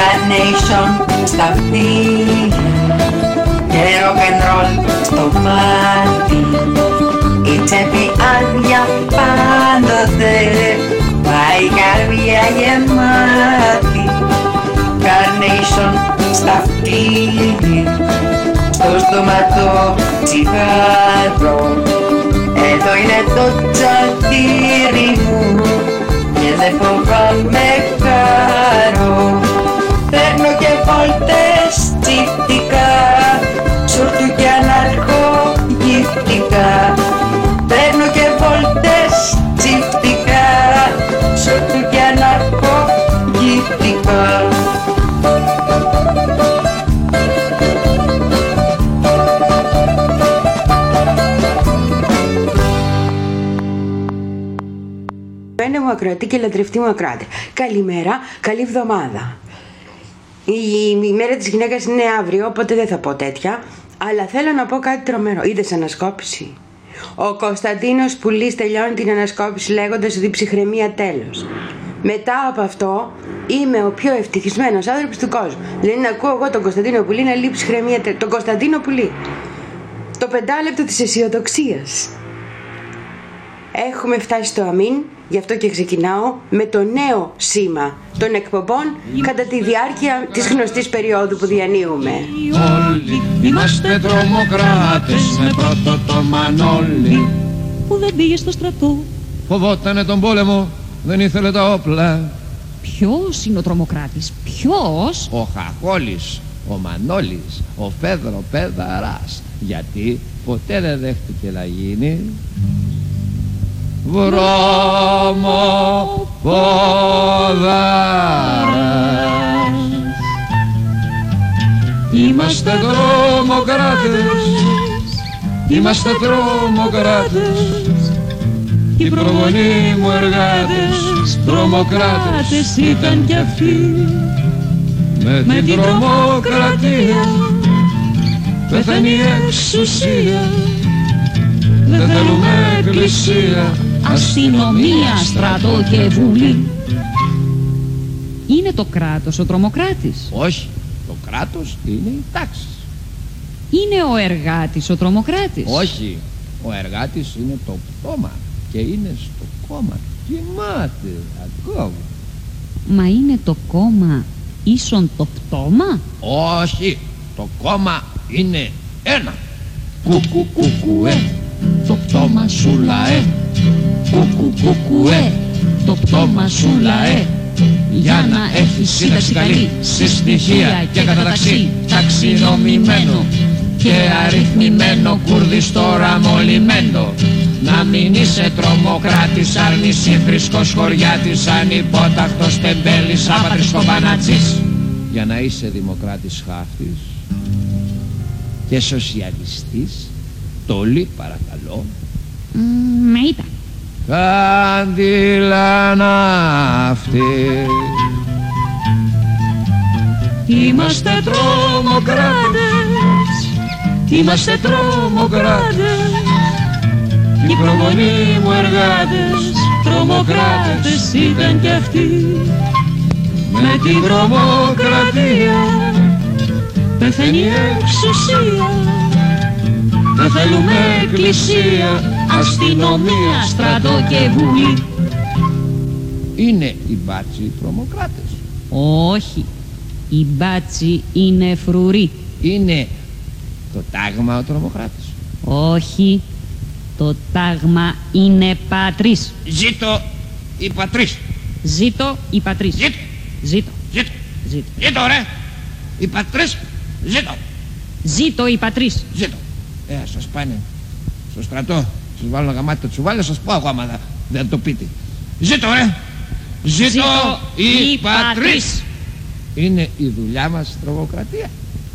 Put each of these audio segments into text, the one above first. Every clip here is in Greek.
Carnation στα αυτιά και rock and roll στο πάρτι η τσέπη άδεια πάντοτε πάει καρδιά γεμάτη Carnation στα αυτιά στο στόματο τσιγάρο εδώ είναι το τσατήρι μου και δεν φοβάμαι χαρό Παίρνω και βόλτες τσιφτικά Σουρτου και αναρχογυφτικά Παίρνω και βόλτες τσιφτικά Σουρτου και αναρχογυφτικά Πέντε μου ακροατή και λατρευτή μου ακροάτη. Καλημέρα, καλή εβδομάδα. Η, η μέρα της γυναίκας είναι αύριο, οπότε δεν θα πω τέτοια. Αλλά θέλω να πω κάτι τρομερό. Είδες ανασκόπηση; Ο Κωνσταντίνος Πουλής τελειώνει την ανασκόπηση λέγοντας ότι η ψυχραιμία τέλος. Μετά από αυτό είμαι ο πιο ευτυχισμένος άνθρωπος του κόσμου. Δηλαδή να ακούω εγώ τον Κωνσταντίνο Πουλή να λέει ψυχραιμία τέλος. Τον Κωνσταντίνο Πουλή. Το πεντάλεπτο της αισιοδοξίας. Έχουμε φτάσει στο αμήν, γι' αυτό και ξεκινάω με το νέο σήμα των εκπομπών κατά τη διάρκεια της γνωστής περίοδου που διανύουμε. Όλοι είμαστε τρομοκράτες με πρώτο το Μανώλη που δεν πήγε στο στρατό. Φοβότανε τον πόλεμο, δεν ήθελε τα όπλα Ποιος είναι ο τρομοκράτης, ποιος; Ο Χαχόλης, ο Μανώλης, ο Φέδρο Πέδαρας Γιατί ποτέ δεν δέχτηκε να γίνει Βρώμο ποδάρας Είμαστε τρομοκράτες Είμαστε τρομοκράτες. Οι προγονείς μου εργάτες Τρομοκράτες ήταν κι αυτοί. Με την τρομοκρατία Πεθαίνει η εξουσία. Δεν θέλουμε εκκλησία Αστυνομία, στρατό και βουλή. Είναι το κράτος ο τρομοκράτης; Όχι, το κράτος είναι η τάξη Είναι ο εργάτης ο τρομοκράτης; Όχι, ο εργάτης είναι το πτώμα και είναι στο κόμμα. Κοιμάται ακόμα. Μα είναι το κόμμα ίσον το πτώμα; Όχι, το κόμμα είναι ένα. Κουκου κουκουέ, το πτώμα σου λαέ. Κουκου κουκουέ, το πτώμα σου λαέ. Για να έχεις σύνταξη καλή, σε στοιχεία και καταταξή, ταξινομημένο και αριθμημένο κουρδις τώρα μολυμένο. Να μην είσαι τρομοκράτης, άρνηση φρισκός χωριάτης, ανυπότακτος τεμπέλης, άπατρης κομπανάτσης. Για να είσαι δημοκράτης χάφτης και σοσιαλιστής, τόλοι παρακαλώ, Μ, με είπα. κάντιλα ναύτη. Είμαστε τρομοκράτες, είμαστε τρομοκράτες. Οι προγονείς μου εργάτες, τρομοκράτες ήταν κι αυτοί. Με την τρομοκρατία πεθαίνει η εξουσία Δεν θέλουμε εκκλησία, αστυνομία, στρατό και βουλή Είναι οι μπάτσοι τρομοκράτες Όχι. Η μπάτσι είναι φρουρή. Είναι το τάγμα ο τρομοκράτης Όχι. Το τάγμα είναι πατρίς. Ζήτω η πατρίς Ζήτω η πατρίς. Ζήτω, Ζήτω. ζήτω, Ζήτω. ζήτω ρε Η πατρίς, ζήτω, Ζήτω η πατρίς. ζήτω Ε, σας πάνε στο στρατό Σας βάλω γαμάτι το τσουβάλι, σας πω εγώ άμα δεν- δεν το πείτε Ζήτω ρε Ζήτω η πατρίς Είναι η δουλειά μας τρομοκρατία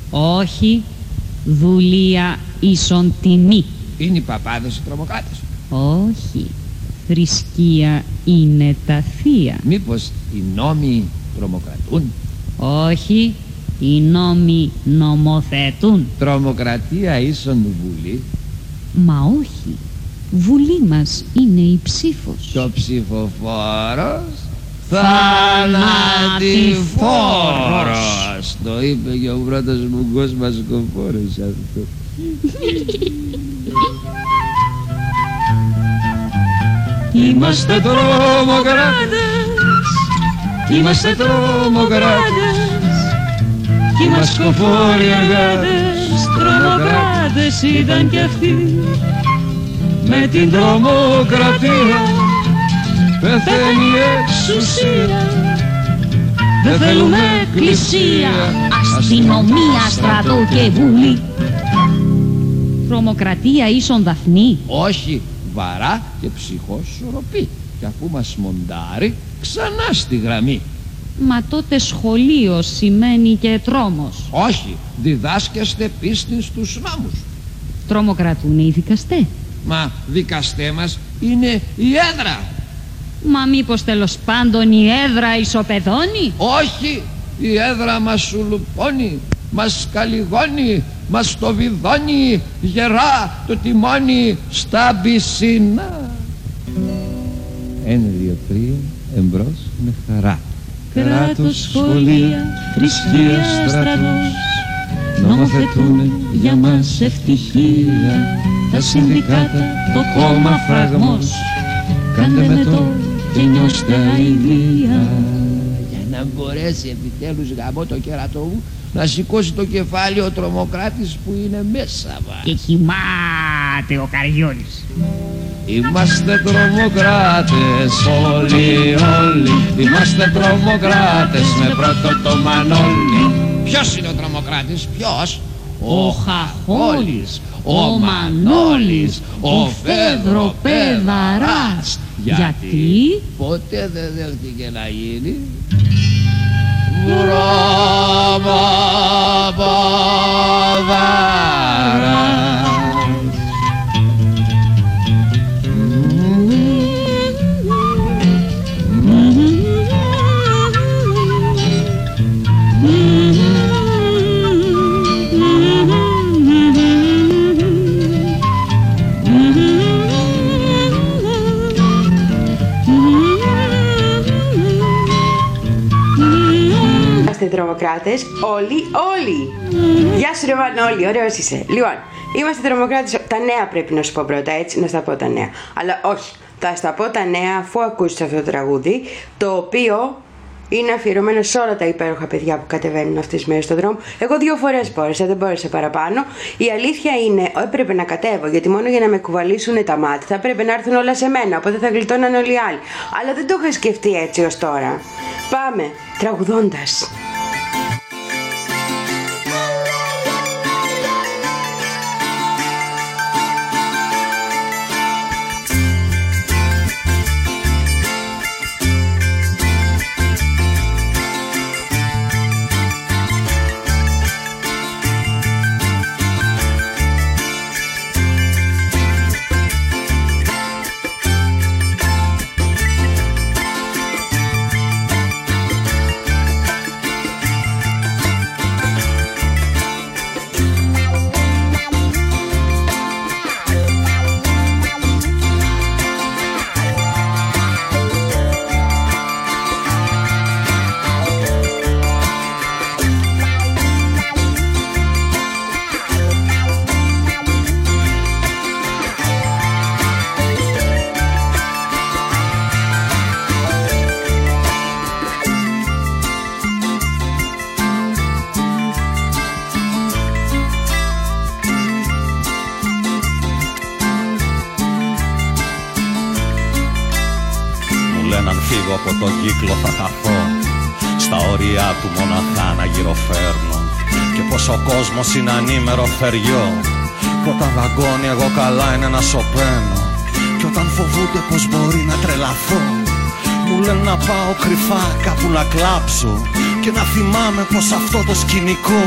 Όχι. Δουλεία ίσον τιμή. Είναι οι παπάδες οι τρομοκράτες Όχι. Θρησκεία είναι τα θεία. Μήπως οι νόμοι τρομοκρατούν; Όχι. Οι νόμοι νομοθετούν. Τρομοκρατία ίσον βουλή Μα όχι. Βουλή μας είναι η ψήφος. Και ο ψηφοφόρος θανατηφόρος Το είπε και ο πρώτος μου κόσμας κοφόρος αυτό Είμαστε τρομοκράτες Είμαστε τρομοκράτες Κι μας σκοφόροι εργάτες Τρομοκράτες ήταν κι αυτοί Με την τρομοκρατία Πεθαίνει η εξουσία Δεν θέλουμε εκκλησία Αστυνομία, στρατό και βουλή. Τρομοκρατία ίσον δαφνή. Όχι βαρά και ψυχοσορροπή Και αφού μας μοντάρει ξανά στη γραμμή Μα τότε σχολείο σημαίνει και τρόμος. Όχι, διδάσκεστε πίστη στους νόμους Τρομοκρατούν οι δικαστέ. Μα δικαστέ μας είναι η έδρα Μα μήπως τέλος πάντων η έδρα ισοπεδώνει; Όχι, η έδρα μας σου λουπώνει Μας καλυγώνει, μας το βιδώνει Γερά το τιμόνι στα πισίνα Ένα, δύο, τρία, εμπρός με χαρά Κράτος, σχολεία, θρησκεία, στρατός Νομοθετούν για μας ευτυχία. Τα συνδικάτα, το κόμμα φραγμός. Κάντε με το και νιώστε αηδία. Για να μπορέσει επιτέλους γαμώ το κερατό μου να σηκώσει το κεφάλι ο τρομοκράτης που είναι μέσα μας. Και κοιμάται ο Καριόλης Είμαστε τρομοκράτες όλοι όλοι. Είμαστε τρομοκράτες με πρώτο το Μανώλη. Ποιος είναι ο τρομοκράτης, ποιος; Ο Χαχόλης, ο Μανώλης, ο Φέδρο Πεδαράς Γιατί; Ποτέ δεν δέχτηκε να γίνει. Βρωμοποδάρας Είμαστε τρομοκράτες. Όλοι, όλοι. Γεια σου, ρε Μανώλη, ωραίος είσαι. Λοιπόν, είμαστε τρομοκράτες. Τα νέα πρέπει να σου πω πρώτα, έτσι, να στα πω τα νέα. Αλλά όχι, θα στα πω τα νέα αφού ακούσεις αυτό το τραγούδι, το οποίο είναι αφιερωμένο σε όλα τα υπέροχα παιδιά που κατεβαίνουν αυτές τις μέρες στον δρόμο. Εγώ δύο φορές μπόρεσα, δεν μπόρεσα παραπάνω. Η αλήθεια είναι, έπρεπε να κατέβω, γιατί μόνο για να με κουβαλήσουν τα μάτια θα έπρεπε να έρθουν όλα σε μένα, οπότε θα γλιτώναν όλοι οι άλλοι. Αλλά δεν το είχα σκεφτεί έτσι ως τώρα. Πάμε, τραγουδώντας. Ο κόσμος είναι ανήμερο φεριό Που όταν δαγκώνει εγώ καλά είναι να σωπαίνω. Και όταν φοβούνται πως μπορεί να τρελαθώ Μου λένε να πάω κρυφά κάπου να κλάψω Και να θυμάμαι πως αυτό το σκηνικό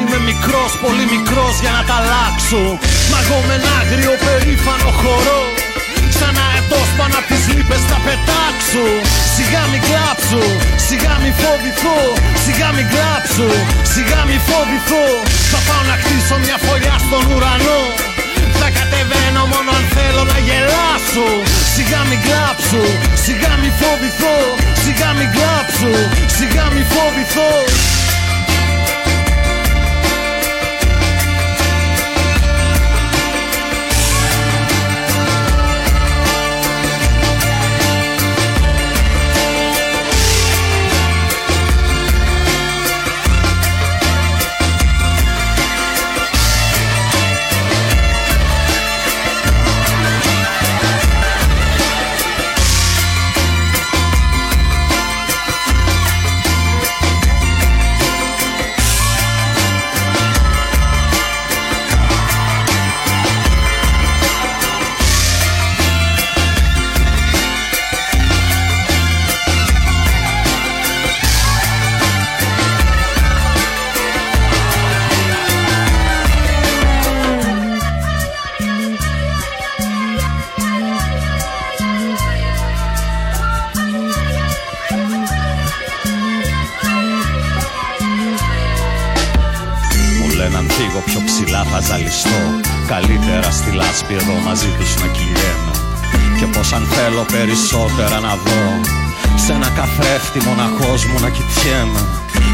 Είμαι μικρός, πολύ μικρός για να τα αλλάξω. Μα εγώ με ένα άγριο περήφανο χορό Σαν αετός πάνω απ' τις λύπες θα πετάξω. Σιγά μη κλάψω, σιγά μη φοβηθώ. Σιγά μη κλάψω, σιγά μη φοβηθώ. Θα πάω να χτίσω μια φωλιά στον ουρανό. Θα κατεβαίνω μόνο αν θέλω να γελάσω. Σιγά μη μη κλάψου Σιγά μη φοβηθώ. Σιγά μη κλάψου Σιγά μη φοβηθώ καθρέφτη μοναχός μου να κοιτιέμαι.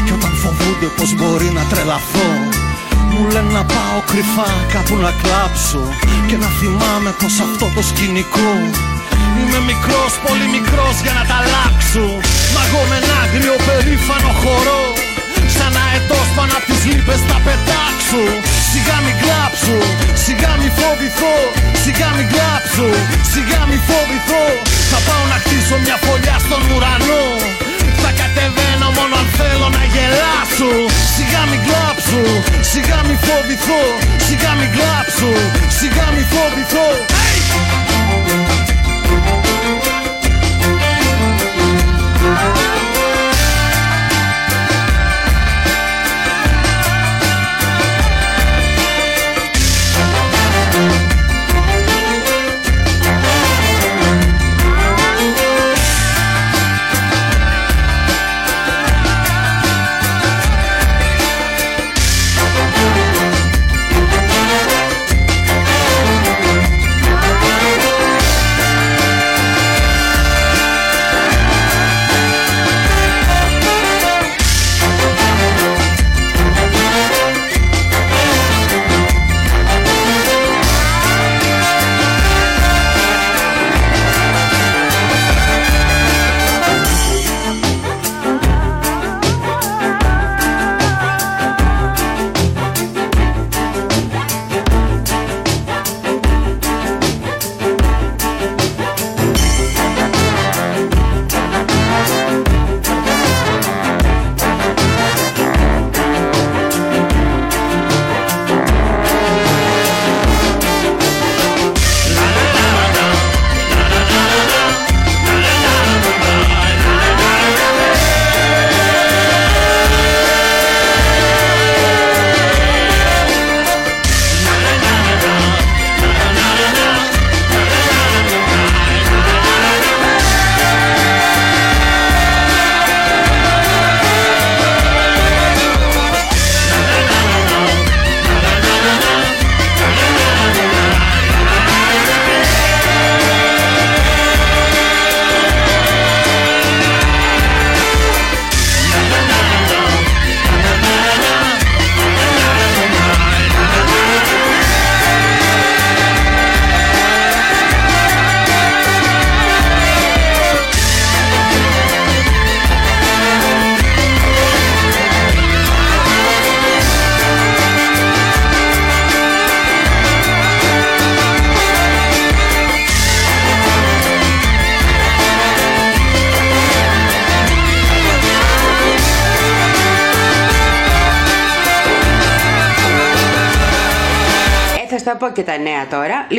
Και όταν φοβούνται πως μπορεί να τρελαθώ Μου λένε να πάω κρυφά κάπου να κλάψω Και να θυμάμαι πως αυτό το σκηνικό Είμαι μικρός, πολύ μικρός για να τα αλλάξω. Μα εγώ με ένα άγριο περήφανο χορό. Σαν αετός πάνω απ' τις λύπες θα πετάξω. Σιγά μη κλάψω, σιγά μη φοβηθώ. Σιγά μη κλάψω, σιγά μη φοβηθώ. Θα πάω να χτίσω μια φωλιά στον ουρανό. Θα κατεβαίνω μόνο αν θέλω να γελάσω. Σιγά μη κλάψω, σιγά μη φοβηθώ. Σιγά μη κλάψω, σιγά μη φοβηθώ. Hey!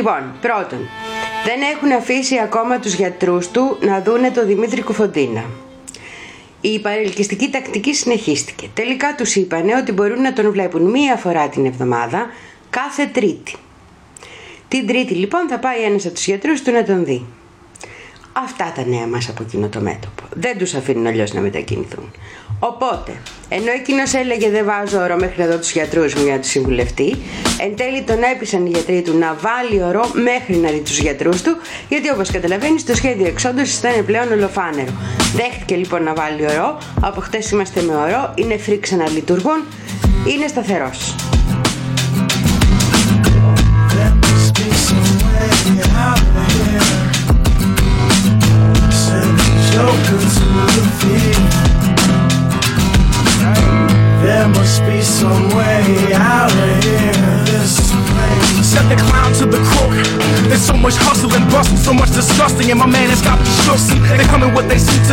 Λοιπόν, πρώτον, δεν έχουν αφήσει ακόμα τους γιατρούς του να δούνε το Δημήτρη Κουφοντίνα. Η παρελκυστική τακτική συνεχίστηκε. Τελικά τους είπανε ότι μπορούν να τον βλέπουν μία φορά την εβδομάδα, κάθε Τρίτη. Την Τρίτη λοιπόν θα πάει ένας από τους γιατρούς του να τον δει. Αυτά τα νέα μας από εκείνο το μέτωπο. Δεν τους αφήνουν αλλιώς να μετακινηθούν. Οπότε, ενώ εκείνος έλεγε δεν βάζω όρο μέχρι εδώ τους γιατρούς μου για να τους συμβουλευτεί, εν τέλει τον έπεισαν οι γιατροί του να βάλει όρο μέχρι να δει τους γιατρούς του, γιατί όπως καταλαβαίνεις το σχέδιο εξόντωσης ήταν πλέον ολοφάνερο. Δέχτηκε λοιπόν να βάλει όρο, από χτες είμαστε με όρο, είναι free ξαναλειτουργούν, είναι σταθερός. There must be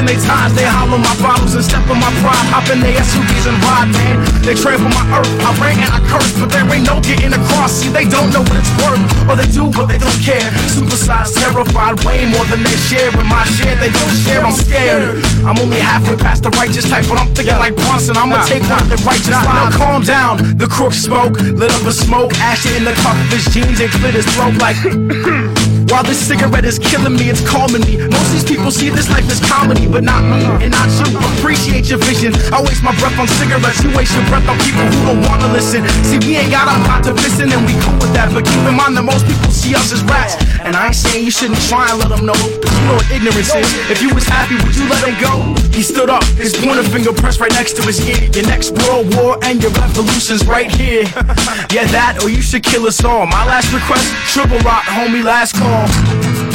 they ties, they hollow my bottles and step on my pride. Hop in their SUVs and ride, man. They trample my earth. I ran and I curse, but there ain't no getting across. See, they don't know what it's worth, or they do, but they don't care. Supersized, terrified, way more than they share. With my share, they don't share. I'm scared. I'm only halfway past the righteous type, but I'm thinking like Bronson. I'ma take one the righteous line. Calm down. The crook smoke, lit up a smoke, ash it in the cup of his jeans and cleared his throat like. While this cigarette is killing me, it's calming me. Most of these people see this life as comedy, but not me uh-huh. and not you. Appreciate your vision. I waste my breath on cigarettes. You waste your breath on people who don't wanna listen. See, we ain't got a lot to listen, and we cool with that. But keep in mind that most people see us as rats. And I ain't saying you shouldn't try and let them know. Cause you know what ignorance is. If you was happy, would you let it go? He stood up, his pointer finger pressed right next to his ear. Your next world war and your revolution's right here. yeah, that or you should kill us all. My last request, triple rock, homie, last call.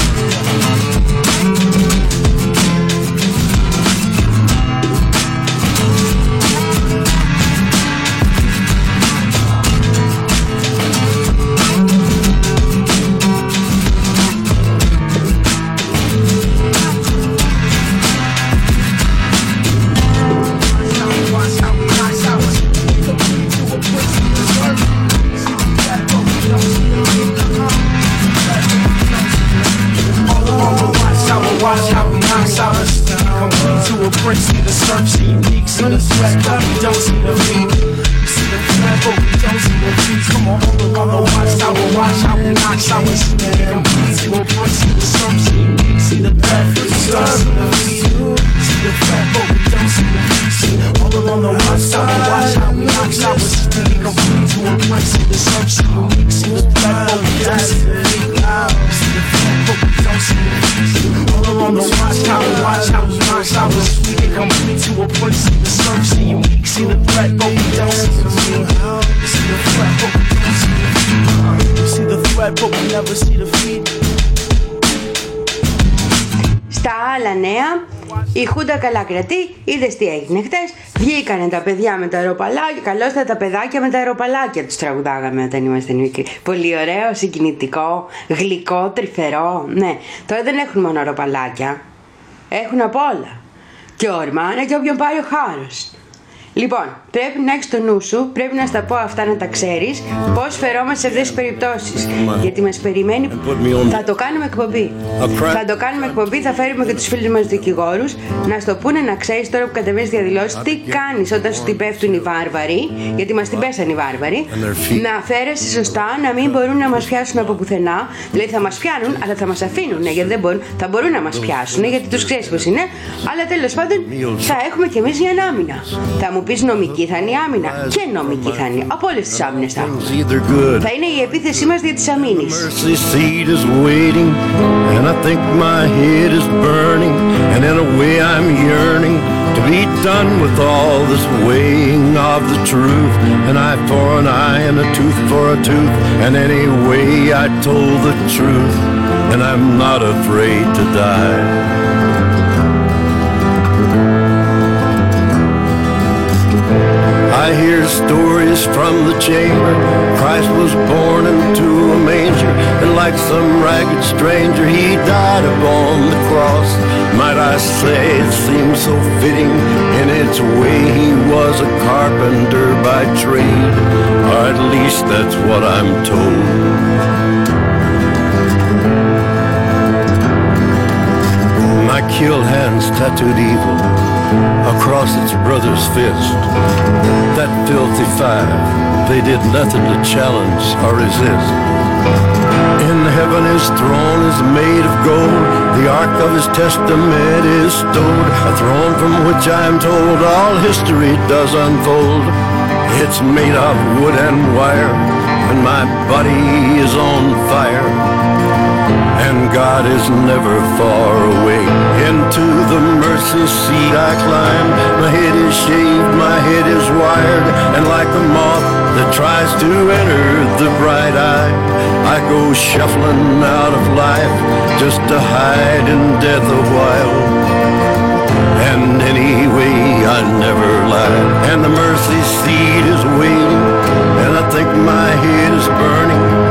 Καλά κρατεί, είδες τι έγινε χτες; Βγήκανε τα παιδιά με τα αεροπαλάκια. Καλώς τα τα παιδάκια με τα αεροπαλάκια τους τραγουδάγαμε όταν ήμασταν μικροί. Πολύ ωραίο, συγκινητικό, γλυκό, τρυφερό. Ναι, τώρα δεν έχουν μόνο αεροπαλάκια. Έχουν απ' όλα. Και ορμάνα και όποιον πάρει ο χάρος. Λοιπόν, πρέπει να έχεις το νου σου, πρέπει να στα πω αυτά να τα ξέρεις, πώς φερόμαστε σε αυτές τις περιπτώσεις. Γιατί μας περιμένει. Θα το κάνουμε εκπομπή. Θα το κάνουμε εκπομπή, θα φέρουμε και τους φίλους μας δικηγόρους να στο πούνε να ξέρεις τώρα που κατεβαίνεις διαδηλώσεις τι κάνεις όταν σου την πέφτουν οι βάρβαροι, γιατί μας την πέσαν οι βάρβαροι, να φέρεσαι σωστά, να μην μπορούν να μας πιάσουν από πουθενά. Δηλαδή θα μας πιάνουν, αλλά θα μας αφήνουν, ναι, γιατί δεν μπορούν, θα μπορούν να μας πιάσουν, γιατί τους ξέρεις πώς είναι, αλλά τέλος πάντων θα έχουμε κι εμείς μια άμυνα. Θα μου πεις νομική θα είναι η άμυνα. Και νομική θα είναι. Από όλε τι άμυνε θα έχουμε. either good Θα είναι η επίθεσή μα δια τη αμήνη. mercy seat is waiting, and I think my head is burning, and in a way I'm yearning to be done with all this weighing of the truth. An eye for an eye and a tooth for a tooth, and anyway I told the truth, and I'm not afraid to die. Hear stories from the chamber. Christ was born into a manger, and like some ragged stranger, he died upon the cross. Might I say it seems so fitting in its way he was a carpenter by trade, or at least that's what I'm told. My killed hands tattooed evil across its brother's fist. That filthy five, they did nothing to challenge or resist. In heaven his throne is made of gold. The ark of his testament is stowed. A throne from which I am told all history does unfold. It's made of wood and wire, and my body is on fire. And God is never far away. Into the mercy seat I climb. My head is shaved, my head is wired, and like a moth that tries to enter the bright eye, I go shuffling out of life just to hide in death a while. And anyway, I never lie. And the mercy seat is waiting, and I think my head is burning.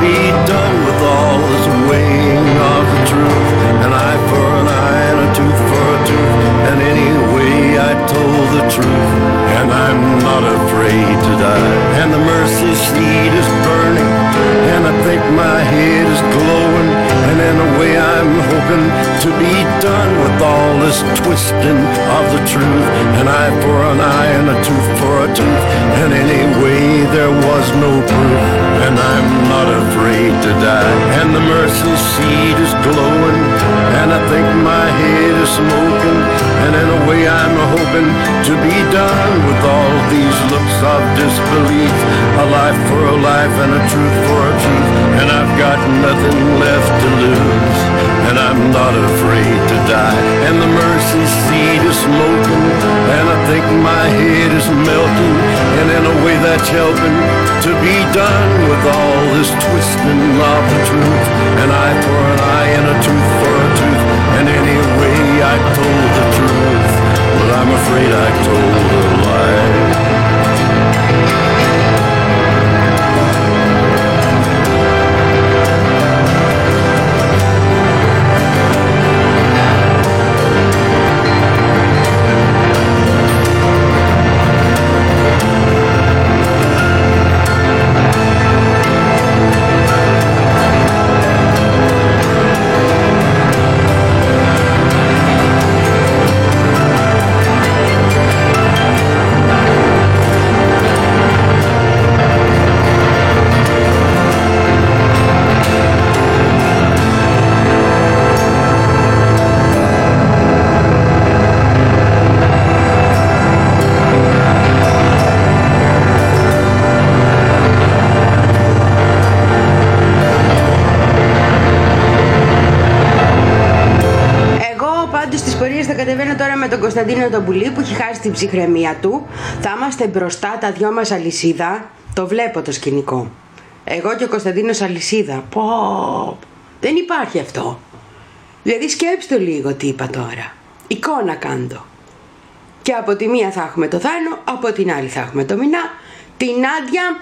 Be done with all this weighing of the truth. An eye for an eye and a tooth for a tooth. And anyway, I told the truth, and I'm not afraid to die. And the mercy seat is burning, and I think my head is glowing. And in a way, I'm hoping to be done with all this twisting of the truth. An eye for an eye and a tooth for a tooth. And anyway, there was no proof, and I'm not afraid to die. And the mercy seat is glowing, and I think my head is smoking. And in a way, I'm hoping to be done with all these looks of disbelief. A life for a life and a truth for a truth. And I've got nothing left to lose. And I'm not afraid to die. And the mercy seat is smoking. And I think my head is melting. And in a way that's helping to be done with all this twisting of the truth. An eye for an eye and a tooth for a tooth. And anyway, I told the truth. But I'm afraid I told a lie. Τον Κωνσταντίνο τον Πουλή που έχει χάσει την ψυχραιμία του. Θα είμαστε μπροστά τα δυο μας αλυσίδα. Το βλέπω το σκηνικό. Εγώ και ο Κωνσταντίνος αλυσίδα. Πω, δεν υπάρχει αυτό. Δηλαδή σκέψτε λίγο τι είπα τώρα. Εικόνα κάντο. Και από τη μία θα έχουμε το Θάνο, από την άλλη θα έχουμε το Μινά. Την Άντια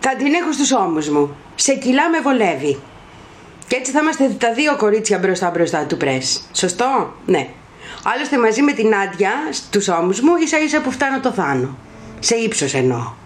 θα την έχω στους ώμους μου. Σε κιλά με βολεύει. Και έτσι θα είμαστε τα δύο κορίτσια μπροστά μπροστά του πρες. Σωστό; Ναι. Άλλωστε μαζί με την Άντια στους ώμους μου ίσα ίσα που φτάνω το Θάνο. Σε ύψος εννοώ.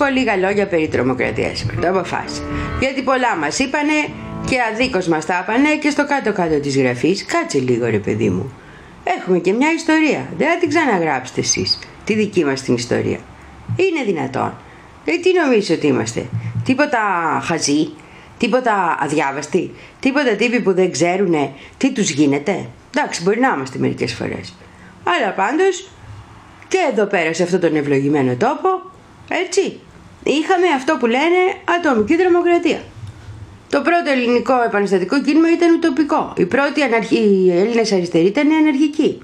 Πω λίγα λόγια περί τρομοκρατίας σήμερα. Το αποφάσισα. Γιατί πολλά μας είπανε και αδίκως μας τα είπανε και στο κάτω-κάτω της γραφής. Κάτσε λίγο ρε παιδί μου. Έχουμε και μια ιστορία. Δεν θα την ξαναγράψετε εσείς. Τη δική μας την ιστορία. Είναι δυνατόν. Ε, τι νομίζεις ότι είμαστε; Τίποτα χαζί. Τίποτα αδιάβαστοι. Τίποτα τύποι που δεν ξέρουν τι τους γίνεται; Εντάξει, μπορεί να είμαστε μερικές φορές. Αλλά πάντως και εδώ πέρα σε αυτόν τον ευλογημένο τόπο, έτσι, είχαμε αυτό που λένε ατομική δρομοκρατία. Το πρώτο ελληνικό επαναστατικό κίνημα ήταν ουτοπικό. Οι πρώτοι αναρχι... οι Έλληνες αριστεροί ήταν αναρχικοί.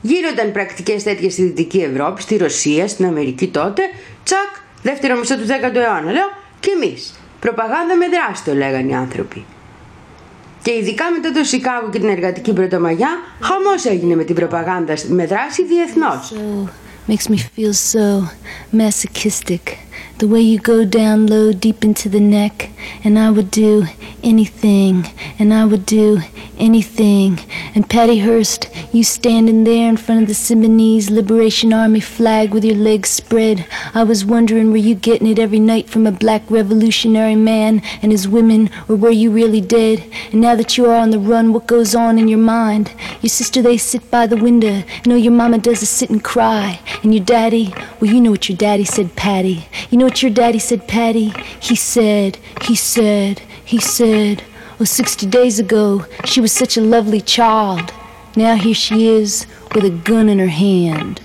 Γίνονταν πρακτικές τέτοιες στη Δυτική Ευρώπη, στη Ρωσία, στην Αμερική τότε. Τσακ, δεύτερο μισό του 10ου αιώνα. Λέω και εμείς. Προπαγάνδα με δράση το λέγανε οι άνθρωποι. Και ειδικά μετά το Σικάγο και την εργατική πρωτομαγιά, χαμός έγινε με την προπαγάνδα με δράση διεθνώς. So makes me feel so masochistic. The way you go down low deep into the neck, and I would do anything, and I would do anything. And Patty Hearst, you standing there in front of the Symbionese Liberation Army flag with your legs spread. I was wondering, were you getting it every night from a black revolutionary man and his women, or were you really dead? And now that you are on the run, what goes on in your mind? Your sister, they sit by the window. You know your mama does is sit and cry. And your daddy, well, you know what your daddy said, Patty. You know what your daddy said, Patty? He said, he said, he said, oh, 60 days ago, she was such a lovely child. Now here she is with a gun in her hand.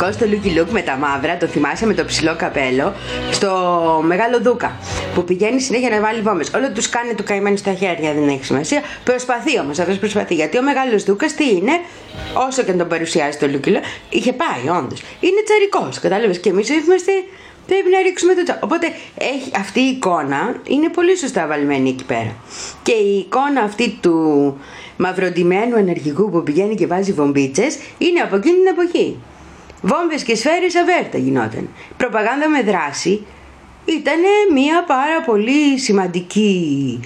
Τον αναρχικό στο Λούκι Λουκ με τα μαύρα, το θυμάσαι με το ψηλό καπέλο, στο Μεγάλο Δούκα, που πηγαίνει συνέχεια να βάλει βόμβες. Όλο του σκάνε του καημένου στα χέρια, δεν έχει σημασία. Προσπαθεί όμως, αυτός προσπαθεί. Γιατί ο Μεγάλος Δούκας τι είναι, όσο και να τον παρουσιάζει το Λούκι Λουκ, είχε πάει όντως. Είναι τσαρικός, κατάλαβες. Και εμείς είμαστε πρέπει να ρίξουμε τον τσάρο. Οπότε έχει, αυτή η εικόνα είναι πολύ σωστά βαλμένη εκεί πέρα. Και η εικόνα αυτή του μαυροντυμένου αναρχικού που πηγαίνει και βάζει βομβίτσες είναι από εκείνη την εποχή. Βόμβες και σφαίρες αβέρτα γινόταν. Προπαγάνδα με δράση ήταν μια πάρα πολύ σημαντική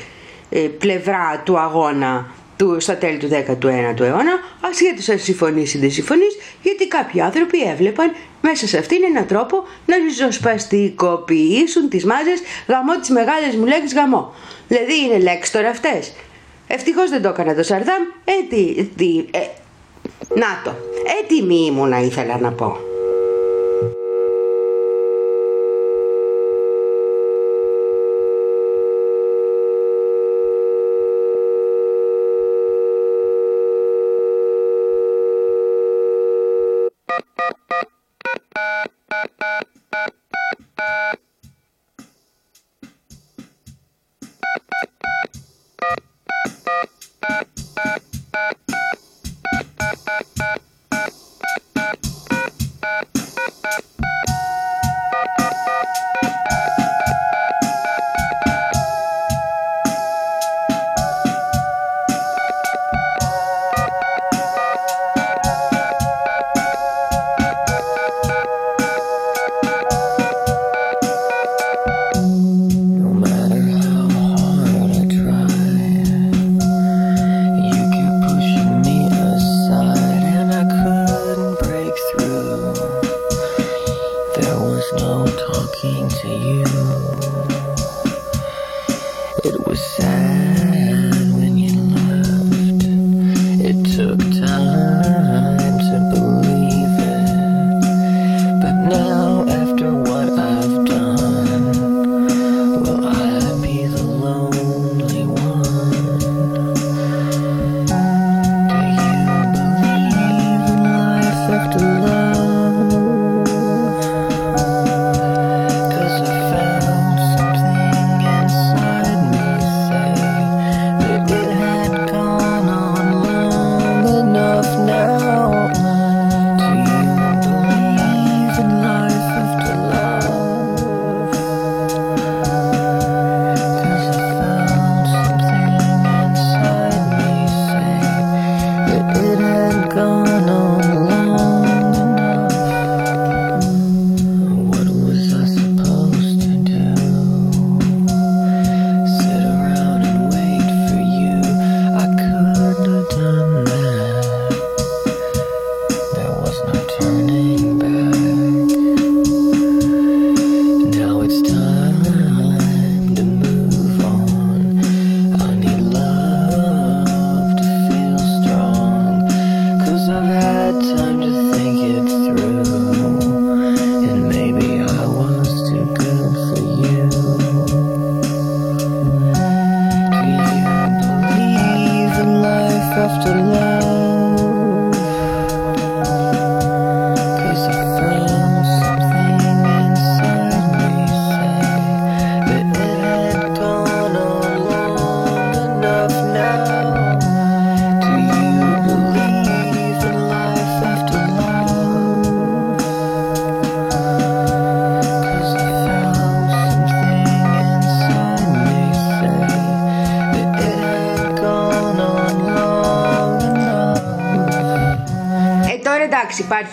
ε, πλευρά του αγώνα του, στα τέλη του 19ου αιώνα, ασχέτως αν συμφωνείς ή δεν συμφωνείς, γιατί κάποιοι άνθρωποι έβλεπαν μέσα σε αυτήν έναν τρόπο να ριζοσπαστικοποιήσουν τις μάζες γαμό τις μεγάλες μου λέξεις γαμό. Δηλαδή είναι λέξεις τώρα αυτές. Ευτυχώς δεν το έκανα το Σαρδάμ, ε, τι, τι, ε, να το, έτοιμη ήμουνα ήθελα να πω.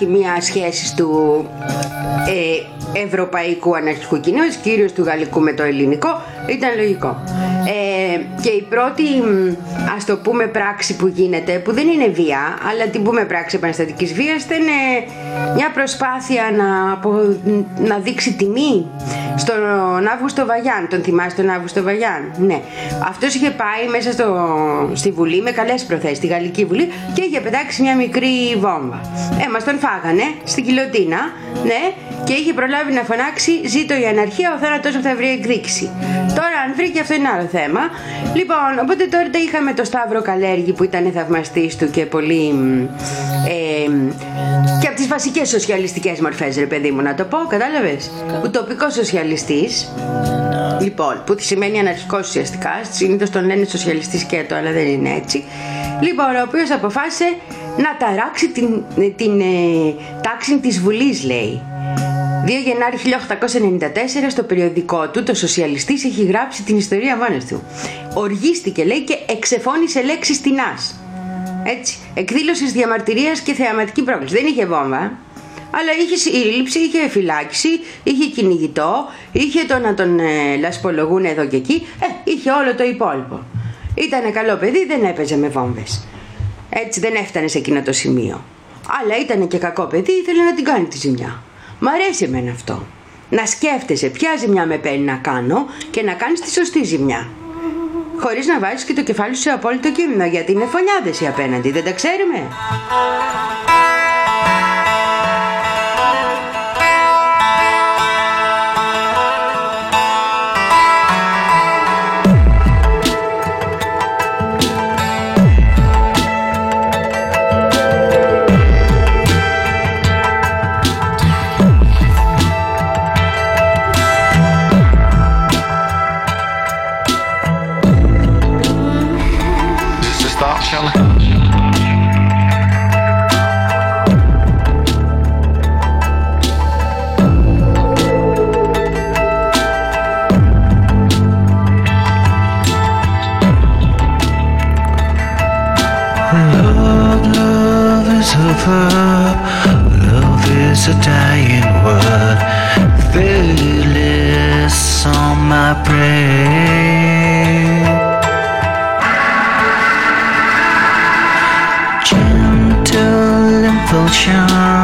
Υπάρχει μια σχέση του ε, ευρωπαϊκού αναρχικού κοινού, κυρίως του γαλλικού με το ελληνικό, ήταν λογικό. Ε, και η πρώτη, μ, ας το πούμε, πράξη που γίνεται, που δεν είναι βία, αλλά την πούμε πράξη επαναστατικής βίας, ήταν ε, μια προσπάθεια να, απο- να δείξει τιμή στον Αύγουστο Βαγιάν. Τον θυμάσαι τον Αύγουστο Βαγιάν; Ναι. Αυτός είχε πάει μέσα στο, στη Βουλή με καλές προθέσεις, στη Γαλλική Βουλή και είχε πετάξει μια μικρή βόμβα. Ε, μας τον φάγανε στην κοιλωτίνα, ναι, και είχε προλάβει να φωνάξει Ζήτω η αναρχία, ο θάνατος μου θα βρει εκδίκηση. Τώρα, αν βρήκε αυτό είναι άλλο θέμα. Λοιπόν, οπότε τώρα είχαμε το Σταύρο Καλέργη που ήταν θαυμαστής του και πολύ. μ, Ε, και από τις βασικές σοσιαλιστικές μορφές, ρε παιδί μου, να το πω, κατάλαβες; Ουτοπικό σοσιαλιστής. Λοιπόν, που σημαίνει αναρχικός ουσιαστικά. Συνήθως τον λένε σοσιαλιστής σκέτο, αλλά δεν είναι έτσι. Λοιπόν, ο οποίος αποφάσισε να ταράξει την, την ε, τάξη της Βουλής, λέει. 2 Γενάρη 1894 στο περιοδικό του το Σοσιαλιστής έχει γράψει την ιστορία μόνος του. Οργίστηκε λέει και εξεφώνησε λέξεις τεινάς. Έτσι, εκδήλωσης διαμαρτυρίας και θεαματική πρόκληση. Δεν είχε βόμβα, αλλά είχε σύλληψη, είχε φυλάξη, είχε κυνηγητό, είχε το να τον ε, λασπολογούν εδώ και εκεί, ε, είχε όλο το υπόλοιπο. Ήτανε καλό παιδί, δεν έπαιζε με βόμβες. Έτσι δεν έφτανε σε εκείνο το σημείο. Αλλά ήταν και κακό παιδί, ήθελε να την κάνει τη ζημιά. Μ' αρέσει εμένα αυτό. Να σκέφτεσαι ποια ζημιά με παίρνει να κάνω και να κάνεις τη σωστή ζημιά. Χωρίς να βάζεις και το κεφάλι σου σε απόλυτο κείμενο, γιατί είναι φωνιάδες οι απέναντι, δεν τα ξέρουμε. A. Love is a dying word. Fearless on my brain. Gentle impulsion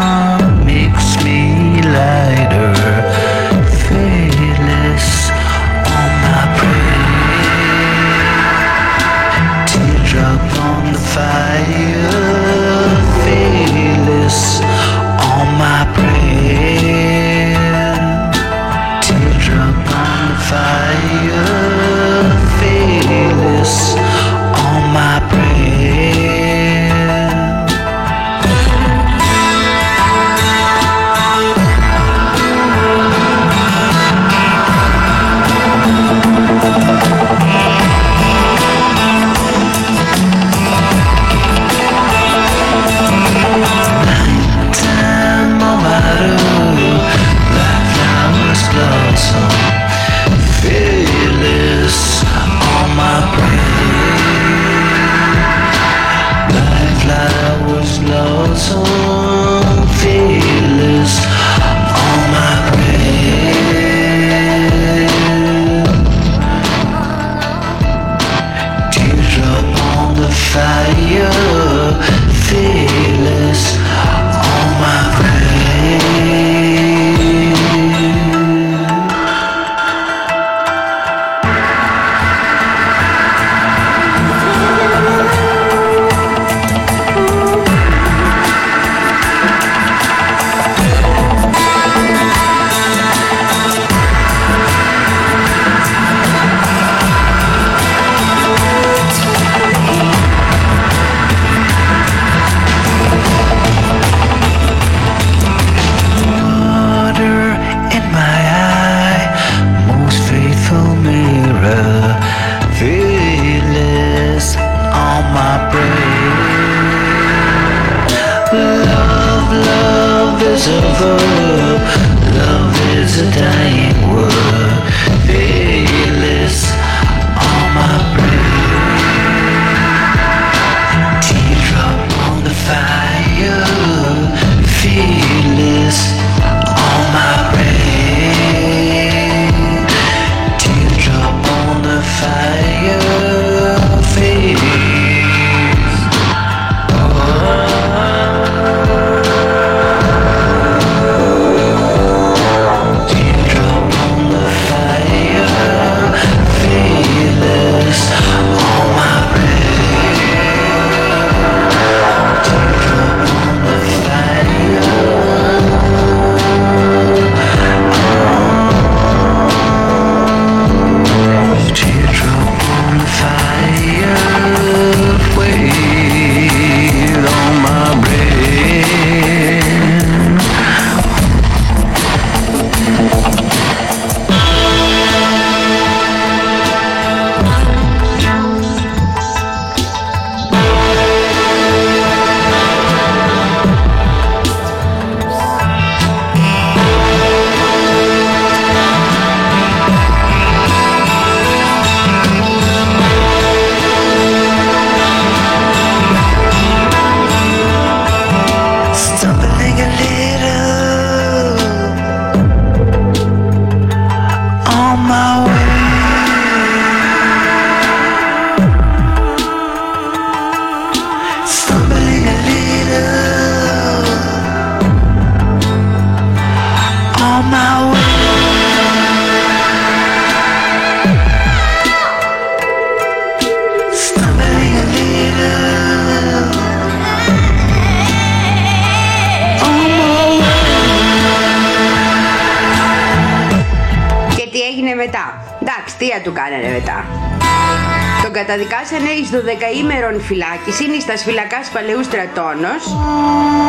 καταδικάσανε εις 12ήμερον φυλάκιση στα φυλακάς παλαιού στρατώνος,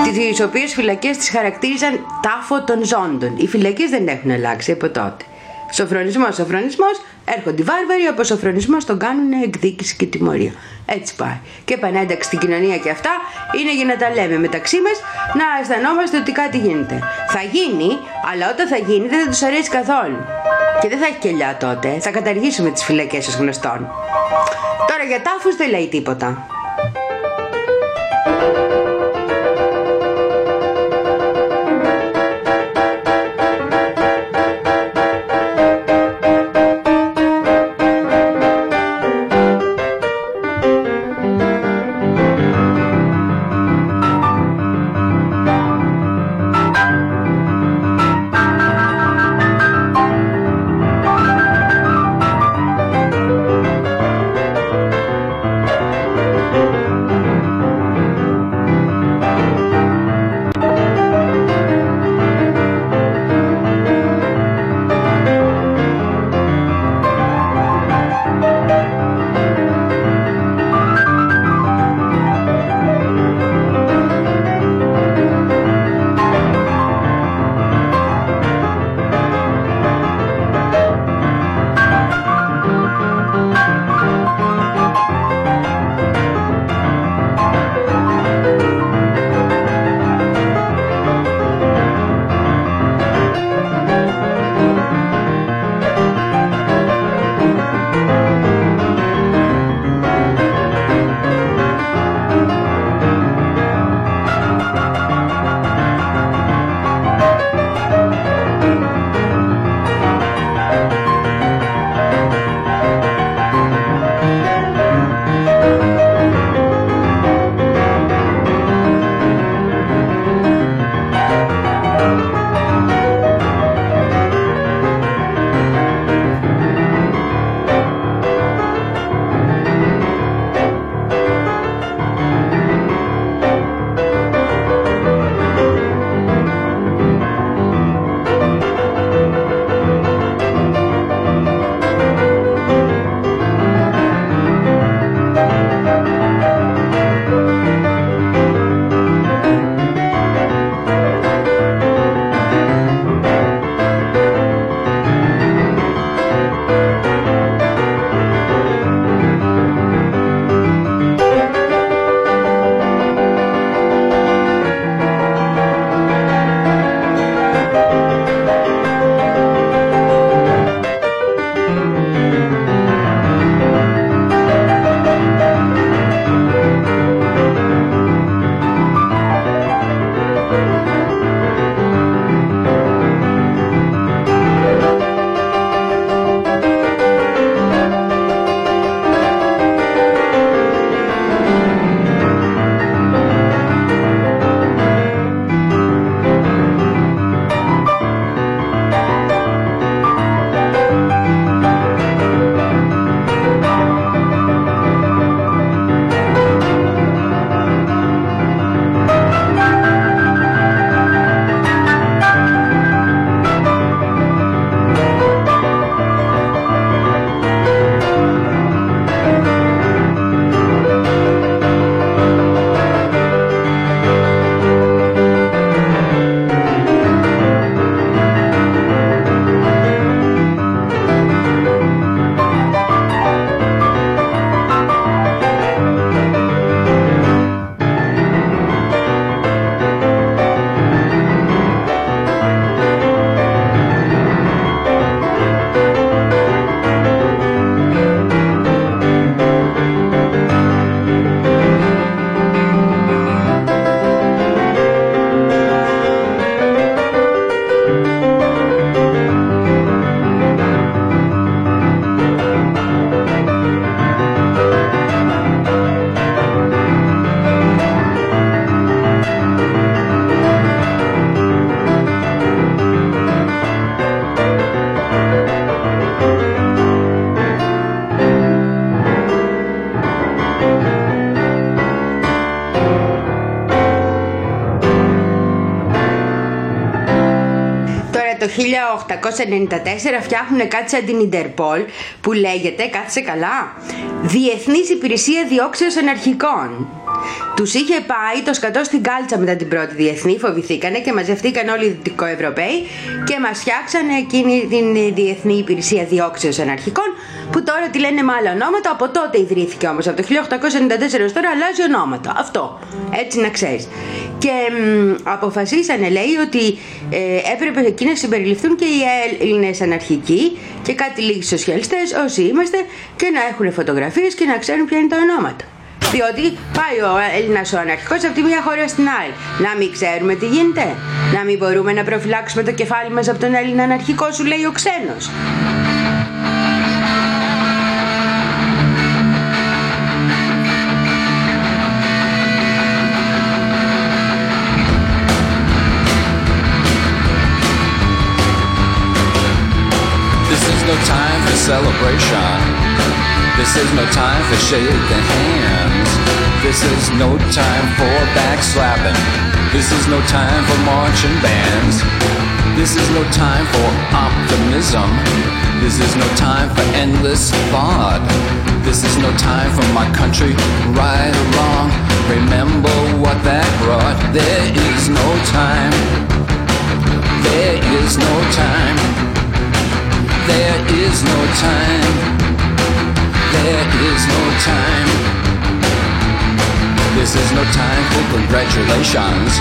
τις οποίες φυλακές τις χαρακτήριζαν τάφο των ζώντων. Οι φυλακές δεν έχουν αλλάξει από τότε. Σοφρονισμός, σοφρονισμός, έρχονται οι βάρβαροι, από σοφρονισμός τον κάνουν εκδίκηση και τιμωρία. Έτσι πάει. Και επανένταξη στην κοινωνία και αυτά είναι για να τα λέμε μεταξύ μας, να αισθανόμαστε ότι κάτι γίνεται. Θα γίνει, αλλά όταν θα γίνει δεν θα τους αρέσει καθόλου. Και δεν θα έχει κελιά τότε. Θα καταργήσουμε τις φυλακές ως γνωστόν. Τώρα για τάφους δεν λέει τίποτα. Φτιάχνουν κάτι σαν την Ιντερπολ που λέγεται, κάθισε καλά, Διεθνής Υπηρεσία Διώξεως Αναρχικών. Τους είχε πάει το σκατό στην κάλτσα μετά την πρώτη διεθνή, φοβηθήκανε και μαζευτήκαν όλοι οι Δυτικοευρωπαίοι και μας φτιάξανε εκείνη την Διεθνή Υπηρεσία Διώξεως Αναρχικών, που τώρα τη λένε με άλλα ονόματα. Από τότε ιδρύθηκε όμως, από το 1894 έως τώρα αλλάζει ονόματα. Αυτό. Έτσι να ξέρεις. Και μ, αποφασίσανε, λέει, ότι ε, έπρεπε εκεί να συμπεριληφθούν και οι Έλληνες αναρχικοί και κάτι λίγοι σοσιαλιστές, όσοι είμαστε, και να έχουν φωτογραφίες και να ξέρουν ποια είναι τα ονόματα. Διότι πάει ο Έλληνας ο αναρχικός από τη μία χώρα στην άλλη. Να μην ξέρουμε τι γίνεται. Να μην μπορούμε να προφυλάξουμε το κεφάλι μας από τον Έλληνα αναρχικό, σου λέει ο ξένος. Celebration. This is no time for shaking hands. This is no time for backslapping. This is no time for marching bands. This is no time for optimism. This is no time for endless thought. This is no time for my country, right or wrong. Remember what that brought. There is no time. There is no time. There is no time. There is no time. This is no time for congratulations.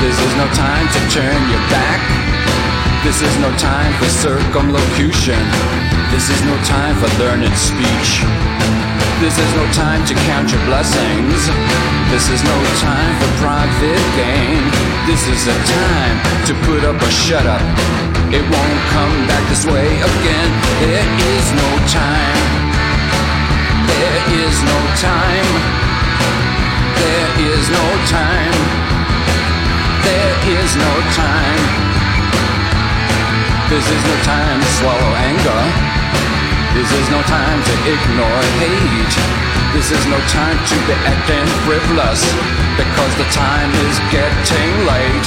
This is no time to turn your back. This is no time for circumlocution. This is no time for learned speech. This is no time to count your blessings. This is no time for private gain. This is a time to put up or shut up. It won't come back this way again. There is no time. There is no time. There is no time. There is no time. This is no time to swallow anger. This is no time to ignore hate. This is no time to be acting frivolous because the time is getting late.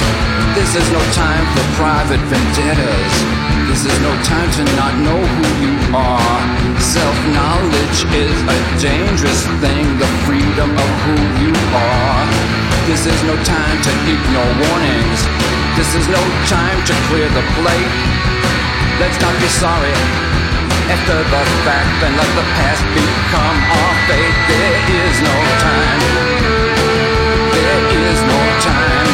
This is no time for private vendettas. This is no time to not know who you are. Self-knowledge is a dangerous thing, the freedom of who you are. This is no time to ignore warnings. This is no time to clear the plate. Let's not be sorry after the fact and let the past become our fate. There is no time. Is no time.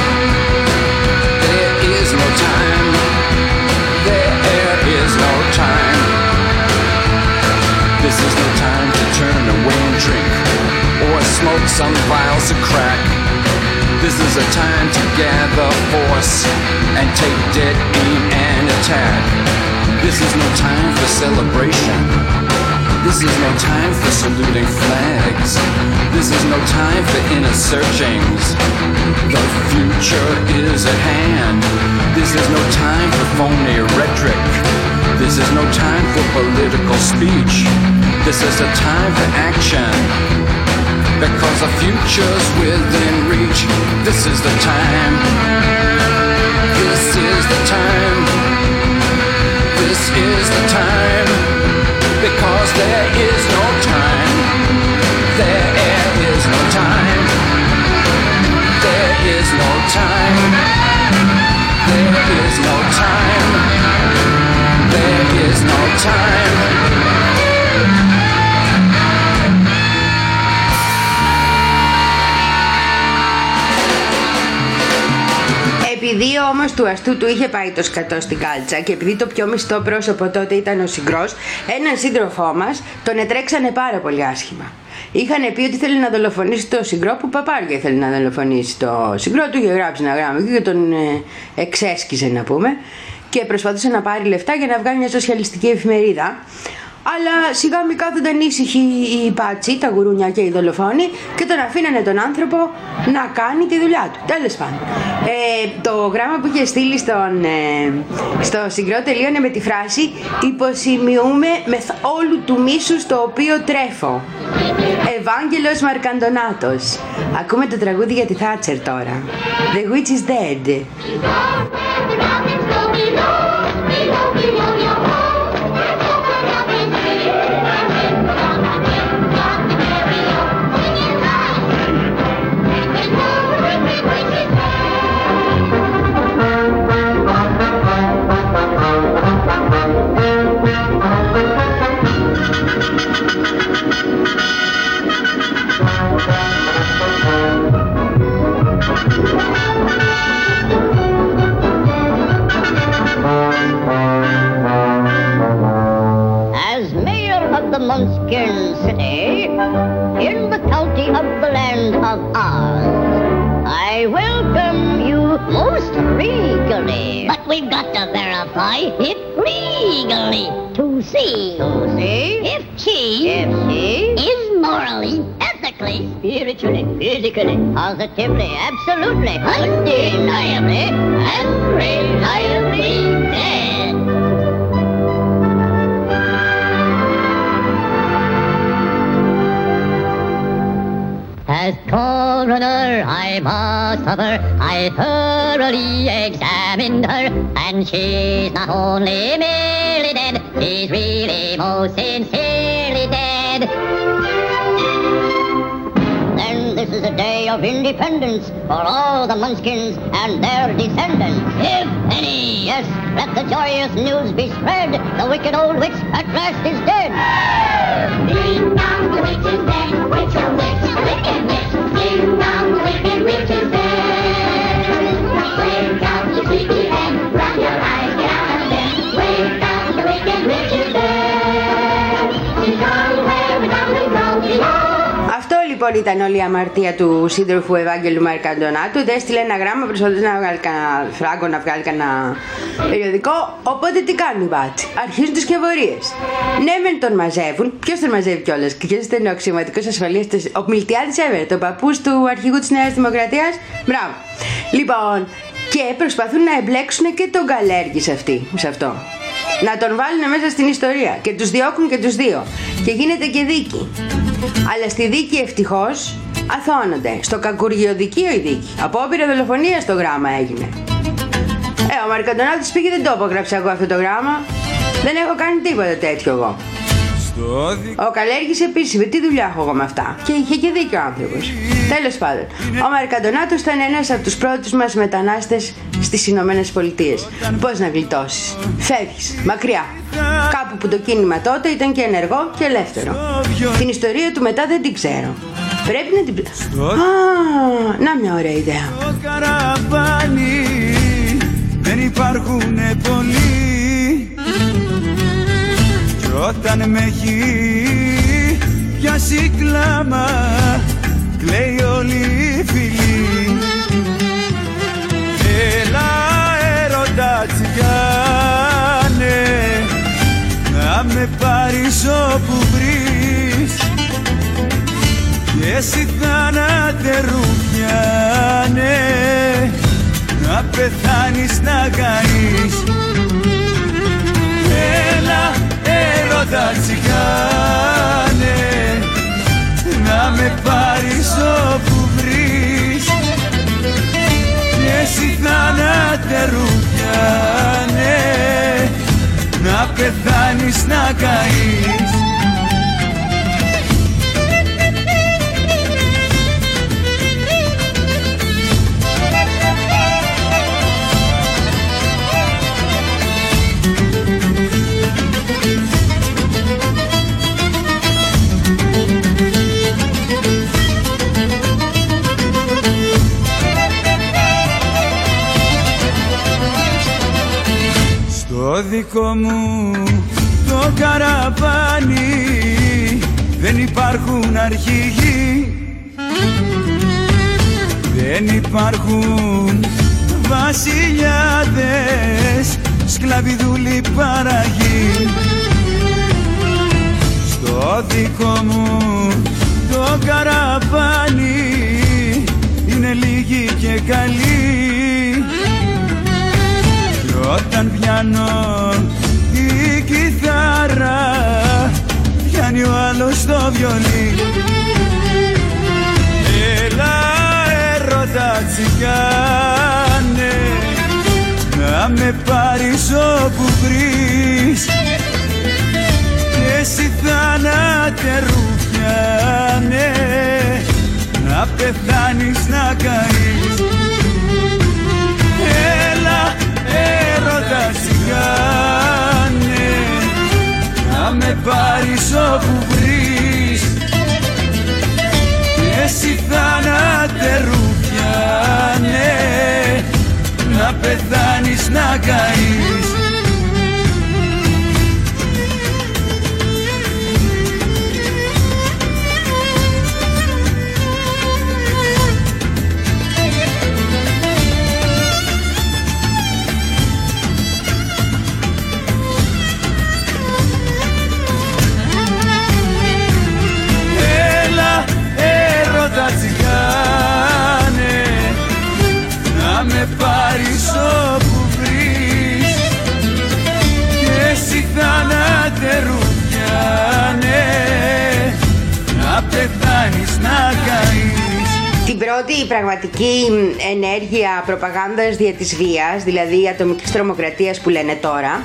There is no time. There is no time. This is no time to turn away and drink or smoke some vials of crack. This is a time to gather force and take dead aim and attack. This is no time for celebration. This is no time for saluting flags. This is no time for inner searchings. The future is at hand. This is no time for phony rhetoric. This is no time for political speech. This is a time for action. Because the future's within reach. This is the time. This is the time. This is the time. Because there is no time. There is no time. There is no time. There is no time. There is no time. Επειδή όμως του αστού του είχε πάει το σκατό στην κάλτσα και επειδή το πιο μισθό πρόσωπο τότε ήταν ο συγκρός, έναν σύντροφό μας τον ετρέξανε πάρα πολύ άσχημα. Είχαν πει ότι θέλει να δολοφονήσει το συγκρό που παπάρια θέλει να δολοφονήσει το συγκρό του είχε γράψει ένα γράμμα και τον ε, εξέσκιζε να πούμε και προσπαθούσε να πάρει λεφτά για να βγάλει μια σοσιαλιστική εφημερίδα αλλά σιγά μη κάθονταν ήσυχοι οι πάτσι, τα γουρούνια και οι δολοφόνοι και τον αφήνανε τον άνθρωπο να κάνει τη δουλειά του. Τέλο πάντων. Ε, το γράμμα που είχε στείλει στον, ε, στο συγκρό τελείωνε με τη φράση Υποσημειούμε με όλου του μίσου το οποίο τρέφω. Ευάγγελος Μαρκαντονάτος. Ακούμε το τραγούδι για τη Θάτσερ τώρα. The witch is dead. I hit legally to see, to see if she, if she is morally, ethically, spiritually, physically, positively, absolutely, undeniably, and reliably dead. As coroner, I must suffer. I thoroughly examined her, and she's not only merely dead, she's really most sincerely dead. Is a day of independence for all the Munchkins and their descendants. If any, yes, let the joyous news be spread. The wicked old witch at last is dead. Ding dong, the witch is dead. Witch, a witch, a wicked witch. Ding dong, the wicked witch λοιπόν ήταν όλη η αμαρτία του σύντροφου Ευάγγελου Μαρκαντονάτου. Δεν έστειλε ένα γράμμα, προσπαθούσε να βγάλει κανένα φράγκο, να βγάλει κανένα περιοδικό. Οπότε τι κάνουν οι μπάτσοι. Αρχίζουν τις σκευωρίε. Ναι, μεν τον μαζεύουν. Ποιος τον μαζεύει κιόλας; Και ποιος ήταν ο αξιωματικός ασφαλείας, ο Μιλτιάδης Εύερ, το παππούς του αρχηγού της Νέας Δημοκρατίας; Μπράβο. Λοιπόν, και προσπαθούν να εμπλέξουν και τον Καλέργη σε, αυτή, σε αυτό. Να τον βάλουν μέσα στην ιστορία. Και τους διώκουν και τους δύο. Και γίνεται και δίκη. Αλλά στη δίκη ευτυχώς αθώνονται. Στο κακουργιοδικείο η δίκη. Απόπειρα δολοφονία στο γράμμα έγινε. Ε, ο Μαρκαντονάτης πήγε δεν το απογράψα εγώ αυτό το γράμμα. Δεν έχω κάνει τίποτα τέτοιο εγώ. Ο Καλέργης επίσης, με τι δουλειά έχω εγώ με αυτά; Και είχε και δίκιο ο άνθρωπος. Τέλος πάντων, ο Μαρκαντονάτος ήταν ένας από τους πρώτους μας μετανάστες στις Ηνωμένες Πολιτείες. Πώς να γλιτώσεις. Φεύγεις, μακριά. Κάπου που το κίνημα τότε ήταν και ενεργό και ελεύθερο. Την ιστορία του μετά δεν την ξέρω. Πρέπει να την... Α, να μια ωραία ιδέα. καραβάνι δεν υπάρχουν πολλοί κι όταν με έχει πιάσει κλάμα κλαίει όλη η φυλή. Έλα έρωτα τσιγάνε να με πάρεις όπου βρεις. Και εσύ θάνατε ρουφιάνε να πεθάνεις να καείς να καείς. Στο δικό μου το καραβάνι δεν υπάρχουν αρχηγοί. Δεν υπάρχουν βασιλιάδες σκλαβιδούλοι παραγοί. Στο δικό μου το καραβάνι είναι λίγοι και καλοί. Κι όταν πιάνω τη κιθάρα. Πιάνει ο άλλος το βιολί. Έλα έρωτα τσιγάνε. Να με πάρεις όπου βρεις. Και εσύ θάνατε ρουφιάνε. Να πεθάνεις να καείς. Έλα έρωτα σιγάνε να με πάρεις όπου βρεις. Και εσύ θάνατε ρουφιάνε να πεθάνεις να καείς ότι η πραγματική ενέργεια προπαγάνδας δια της βίας, δηλαδή η ατομικής τρομοκρατίας που λένε τώρα,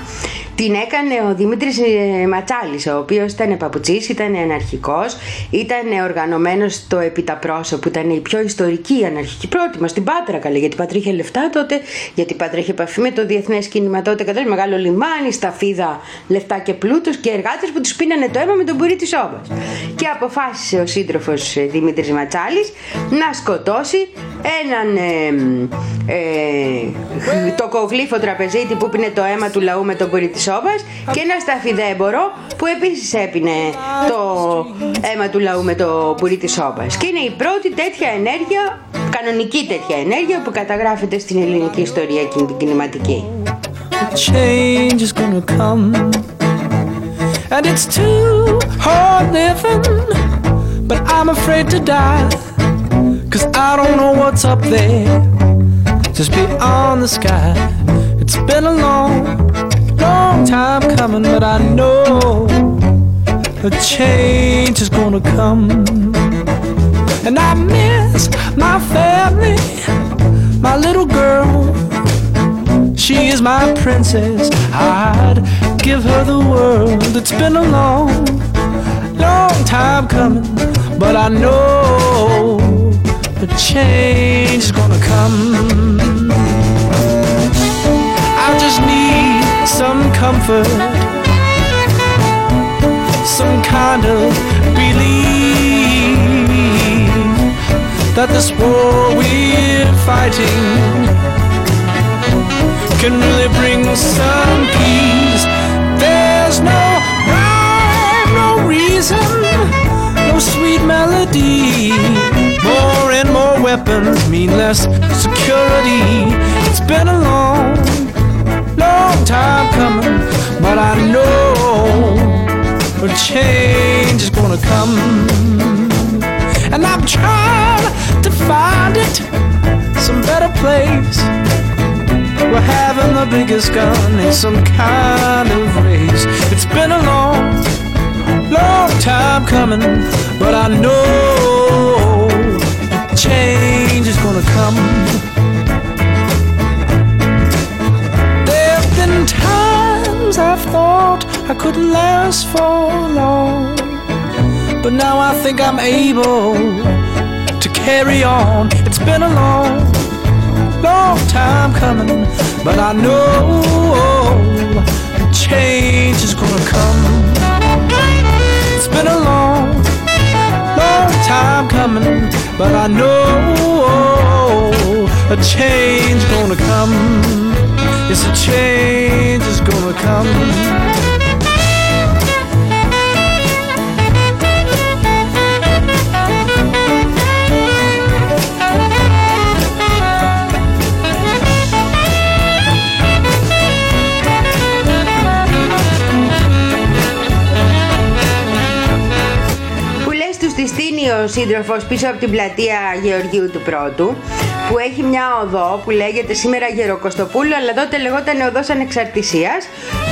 την έκανε ο Δημήτρης ε, Ματσάλης, ο οποίος ήταν παπουτσής, ήταν αναρχικός, ήταν οργανωμένος στο Επιταπρόσωπο, που ήταν η πιο ιστορική αναρχική πρώτη μας, στην Πάτρα καλέ, γιατί η Πάτρα είχε λεφτά τότε, γιατί η Πάτρα είχε επαφή με το διεθνές κίνημα τότε, κατάλαβες μεγάλο λιμάνι, σταφίδα, λεφτά και πλούτος και εργάτες που τους πίνανε το αίμα με τον πουρί της όβας. Και αποφάσισε ο σύντροφος ε, Δημήτρης Ματσάλης να σκοτώσει έναν ε, ε, το κογλίφο τραπεζίτη που πίνε το αίμα του λαού με τον πουρί της όβας και ένα σταφιδέμπορο που επίσης έπινε το αίμα του λαού με το πουρί της όβας. Και είναι η πρώτη τέτοια ενέργεια, κανονική τέτοια ενέργεια που καταγράφεται στην ελληνική ιστορία και την κινηματική. change is gonna come. And it's too hard living, but I'm afraid to die. Cause I don't know what's up there, just beyond the sky. It's been a long, long time coming, but I know a change is gonna come. And I miss my family, my little girl. She is my princess. I'd give her the world. It's been a long, long time coming, but I know a change is gonna come. I just need some comfort, some kind of belief that this war we're fighting can really bring some peace. There's no rhyme, no reason, no sweet melody. More and more weapons mean less security. It's been a long, time coming, but I know a change is gonna come. And I'm trying to find it, some better place. We're having the biggest gun in some kind of race. It's been a long, long time coming, but I know change is gonna come. Thought I couldn't last for long, but now I think I'm able to carry on. It's been a long long time coming, but I know a change is gonna come. It's been a long, long time coming, but I know a change gonna come. Yes, a change is gonna come. Που λες τους στη στείνει ο σύντροφος πίσω από την πλατεία Γεωργίου του Πρώτου που έχει μια οδό που λέγεται σήμερα Γεροκοστοπούλου αλλά τότε λεγόταν οδός ανεξαρτησίας.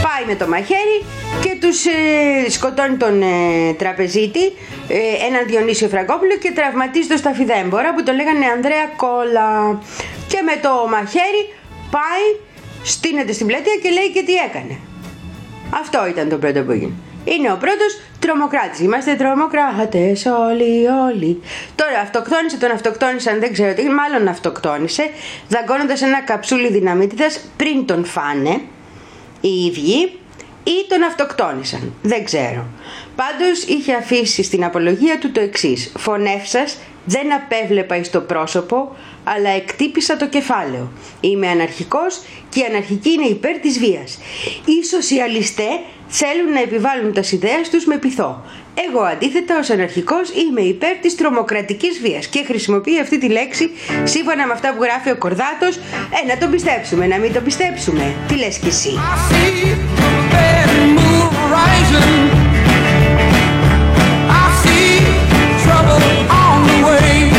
Πάει με το μαχαίρι και τους ε, σκοτώνει τον ε, τραπεζίτη ε, έναν Διονύσιο Φραγκόπουλο και τραυματίζει τον Σταφιδέμπορα που τον λέγανε Ανδρέα Κόλλα και με το μαχαίρι πάει στείνεται στην πλατεία και λέει και τι έκανε. Αυτό ήταν το πρώτο που έγινε. Είναι ο πρώτος τρομοκράτης. Είμαστε τρομοκράτες όλοι, όλοι. Τώρα αυτοκτόνησε, τον αυτοκτόνησαν, δεν ξέρω τι, μάλλον αυτοκτόνησε, δαγκώνοντας ένα καψούλι δυναμίτιδας πριν τον φάνε οι ίδιοι ή τον αυτοκτόνησαν. Δεν ξέρω. Πάντως είχε αφήσει στην απολογία του το εξής. Φωνεύσας, δεν απέβλεπα εις το πρόσωπο, αλλά εκτύπησα το κεφάλαιο. Είμαι αναρχικός και η αναρχική είναι υπέρ της βίας. Οι σοσιαλιστέ θέλουν να επιβάλλουν τα ιδέες τους με πειθό. Εγώ αντίθετα ως αναρχικός είμαι υπέρ της τρομοκρατικής βίας και χρησιμοποιεί αυτή τη λέξη σύμφωνα με αυτά που γράφει ο Κορδάτος ε, να τον πιστέψουμε, να μην τον πιστέψουμε. Τι λες κι εσύ. Don't go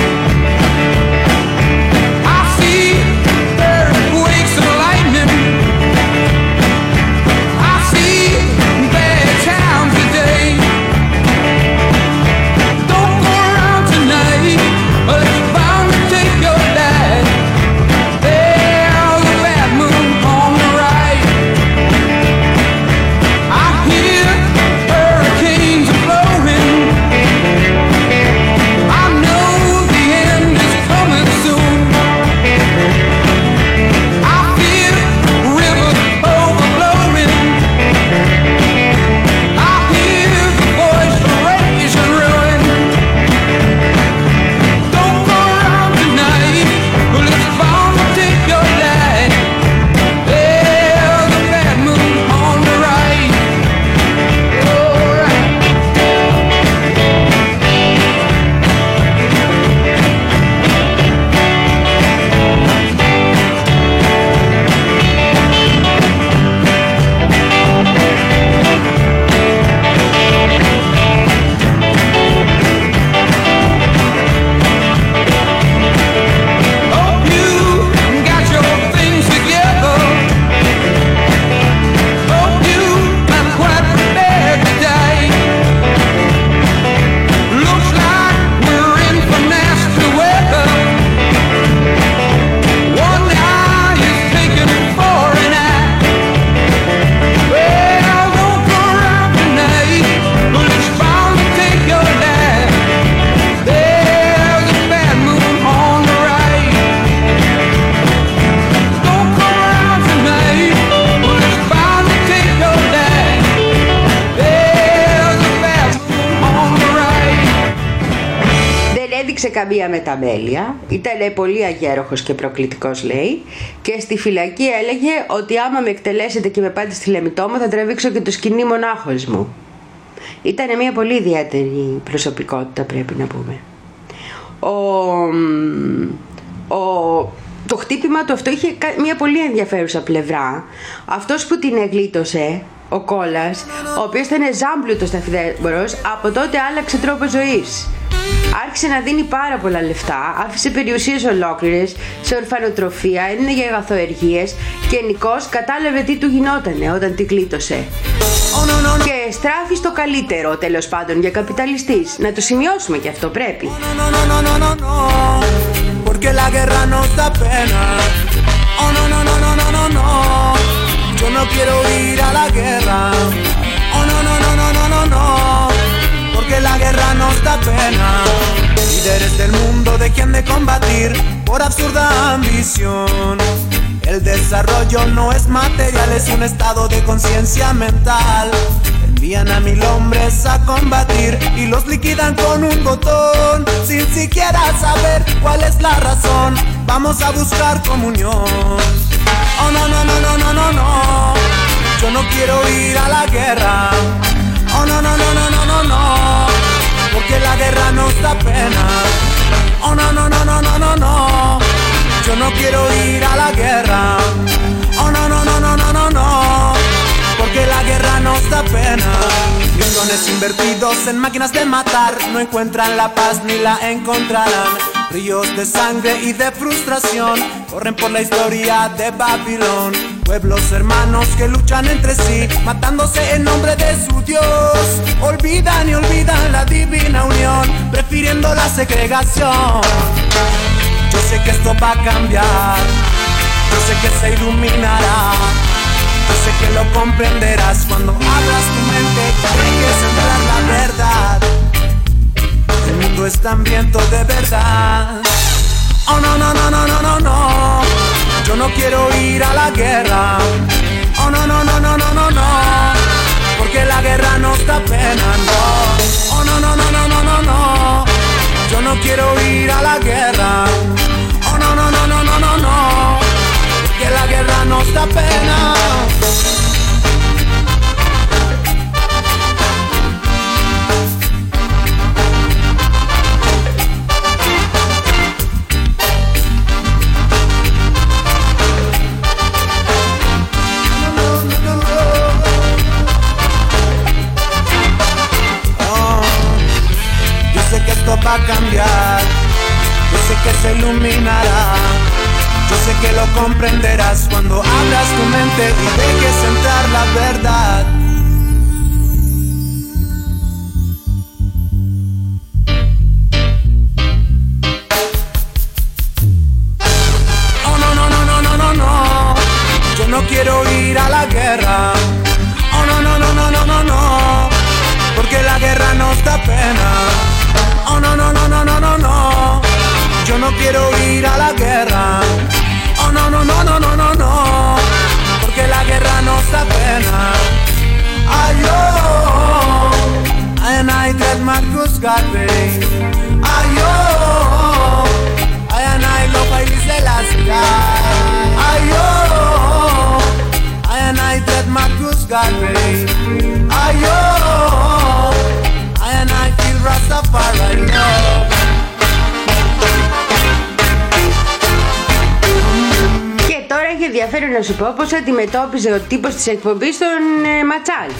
καμία μεταμέλεια, ήταν πολύ αγέροχος και προκλητικός λέει και στη φυλακή έλεγε ότι άμα με εκτελέσετε και με πάτε στη Λεμιτό μου θα τραβήξω και το σκηνή μονάχος μου. Ήταν μια πολύ ιδιαίτερη προσωπικότητα πρέπει να πούμε. Ο, ο, το χτύπημα του αυτό είχε κα- μια πολύ ενδιαφέρουσα πλευρά. Αυτός που την εγλίτωσε, ο Κόλλας, ο οποίος ήταν ζάμπλουτος ταφιδέμπορος, από τότε άλλαξε τρόπο ζωής. Άρχισε να δίνει πάρα πολλά λεφτά, άφησε περιουσίες ολόκληρες σε ορφανοτροφία, είναι για αγαθοεργίες και Νικός κατάλαβε τι του γινότανε όταν τη γλίτωσε. Και στράφει στο καλύτερο τέλος πάντων για καπιταλιστής. Να το σημειώσουμε και αυτό πρέπει. porque la guerra nos da pena. Oh no no no no no no no, yo no quiero ir a la guerra. Porque la guerra nos da pena. Líderes del mundo dejen de combatir por absurda ambición. El desarrollo no es material, es un estado de conciencia mental. Envían a mil hombres a combatir y los liquidan con un botón sin siquiera saber cuál es la razón. Vamos a buscar comunión. Oh no no no no no no no, yo no quiero ir a la guerra. Oh no no no no no no no, porque la guerra nos da pena. Oh no no no no no no no, yo no quiero ir a la guerra. Oh no no no no no no no porque la guerra nos da pena. Millones invertidos en máquinas de matar no encuentran la paz ni la encontrarán. Ríos de sangre y de frustración corren por la historia de Babilón. Pueblos hermanos que luchan entre sí, matándose en nombre de su Dios. Olvidan y olvidan la divina unión, prefiriendo la segregación. Yo sé que esto va a cambiar, yo sé que se iluminará. Yo sé que lo comprenderás cuando abras tu mente y dejes entrar la verdad. El mundo está hambriento de verdad. Oh no no no no no no no. Yo no quiero ir a la guerra. Oh no no no no no no no. Porque la guerra nos da pena, no. Oh no no no no no no no. Yo no quiero ir a la guerra. Oh no no no no no no no. Porque la guerra nos da pena. Va a cambiar, yo sé que se iluminará, yo sé que lo comprenderás cuando abras tu mente y dejes entrar la verdad. Quiero ir a la guerra. Oh no no no no no no no, porque la guerra nos da pena. Ay yo, and I get Marcus Garvey. Ay yo, I and I love Haile Selassie. Ay yo, I and I Marcus Garvey. Να σου πω πώς αντιμετώπιζε ο τύπος της εκπομπής τον ε, Ματσάλ.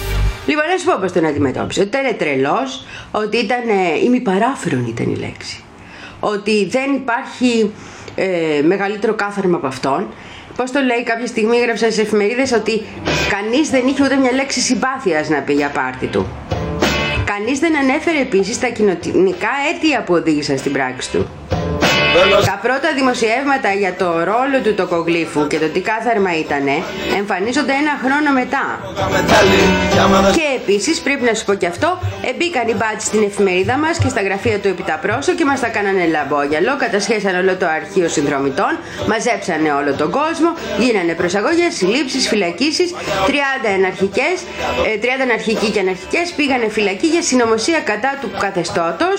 Λοιπόν, να σου πω πώς τον αντιμετώπιζε. Ότι ήταν τρελός, ότι ήταν ε, ημιπαράφερον ήταν η λέξη. Ότι δεν υπάρχει ε, μεγαλύτερο κάθαρμα από αυτόν. Πώς το λέει, κάποια στιγμή έγραψα στις εφημερίδες ότι κανείς δεν είχε ούτε μια λέξη συμπάθειας να πει για πάρτι του. Κανείς δεν ανέφερε επίσης τα κοινωνικά αίτια που οδήγησαν στην πράξη του. Τα πρώτα δημοσιεύματα για το ρόλο του τοκογλύφου και το τι κάθαρμα ήτανε εμφανίζονται ένα χρόνο μετά. Και επίσης πρέπει να σου πω και αυτό, μπήκαν οι μπάτσι στην εφημερίδα μας και στα γραφεία του Επιταπρόσω και μας τα κάνανε λαμπόγιαλο, κατασχέσαν όλο το αρχείο συνδρομητών, μαζέψανε όλο τον κόσμο, γίνανε προσαγωγές, συλλήψεις, φυλακίσεις, 30 εναρχικές, ε, 30 εναρχικοί και αναρχικές πήγανε φυλακή για συνωμοσία κατά του καθεστώτος,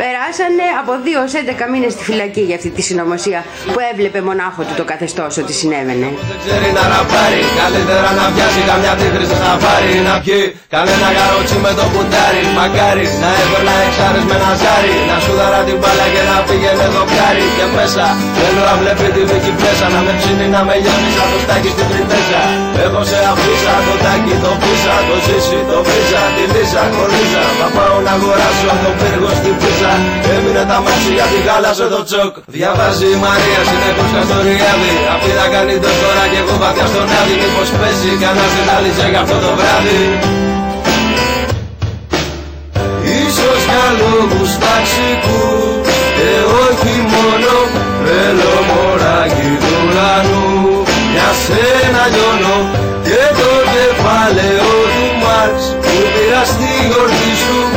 περάσανε από 2 ως 11 μήνες στη φυλακή για αυτή τη συνωμοσία που έβλεπε μονάχο του το καθεστώς ότι συνέβαινε. ξέρει να ραπάρει Καλύτερα να πιάσει καμιά τίγρη σε σαφάρι Να πιει κανένα καρότσι με το κουντάρι Μακάρι να έπαιρνα εξάρες με ένα ζάρι. Να σου δαρά την μπάλα και να πήγαινε δοκάρι Και μέσα θέλω να βλέπει τη δίκη πλέσα Να με ψήνει να με γιάνει σαν το στάκι στην πριντέζα Έχω σε αφήσα το τάκι το πίσα Το ζήσει το πίσα τη λύσα κορίζα. Θα πάω να αγοράσω από το πύργο στην πίσα Έμεινε τα μάξι για την γάλα το τσοκ Διαβάζει η Μαρία συνεχώς καστοριάδη Αυτή θα κάνει το τώρα και εγώ βαθιά στον άδει Μήπως πέσει κανένας δεν άλυσε για αυτό το βράδυ. Ίσως για λόγους ταξικούς Και όχι μόνο. Θέλω μωράκι του ουρανού. Για σένα λιώνω Και το κεφάλαιο του Μάρξ Που πήρα στη γορτή σου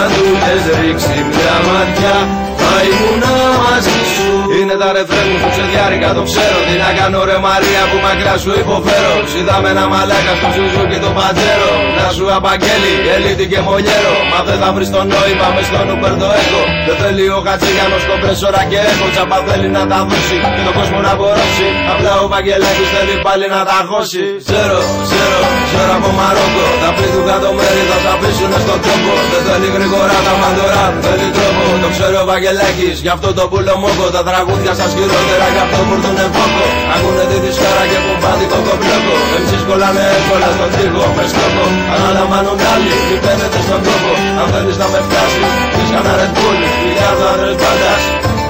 Αν του θες ρίξει μια ματιά. Θα ήμουνα μαζί σου Είναι τα ρεφρέν μου που ξεδιάρικα το ξέρω. Τι να κάνω ρε Μαρία που μακριά σου υποφέρω. Είδαμε ένα μαλάκα στο Σουζούκι το πατζέρο Να σου απαγγέλει ελίτη και μολιέρο. Μα δεν θα βρεις το νόημα μες στον Uber το έχω Δεν θέλει ο Χατζηγιάνος κομπρέσορα και έχω. Τσαπα θέλει να τα δώσει και τον κόσμο να μπορώσει. Απλά ο Βαγγελάκης θέλει πάλι να τα χώσει. Ξέρω, ξέρω, ξέρω από Μαρόκο. Τα πλήθου κάτω μέρη θα σ' αφήσουνε στον τόπο Δεν θέλει γρήγορα τα μαντορά, θέλει τρόπο. Το ξέρω ο Βαγγελάκης, γι' αυτό το πουλο μόκο Τα τραγούδια σας χειρότερα, γι' αυτό βουρδουνε φόκο Ακούνε τη δυσκάρα και κουμπάδικο κομπλόκο Εμείς κολλάνε εύκολα στον τοίχο με στόχο Αναλαμβάνουν άλλοι, μη παίρνετε στον τόπο. Αν θέλεις να με φτάσεις, πεις κανένα Red Bull Χιλιάδο άντρες μπάντας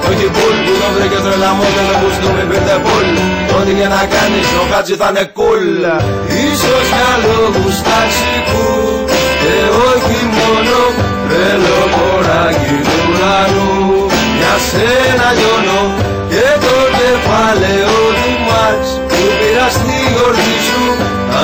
όχι πουλ που τον βρήκες τρελαμό και δεν κουστούμι πήρτε πουλ Ό,τι και να κάνεις ο Χάτζι θα είναι κουλ Ίσως για λόγους ταξικούς Και όχι μόνο Θέλω μωράκι του ουρανού Για σένα λιώνω Και το κεφάλαιο του Μάρξ Που πήρα στη γορτή σου.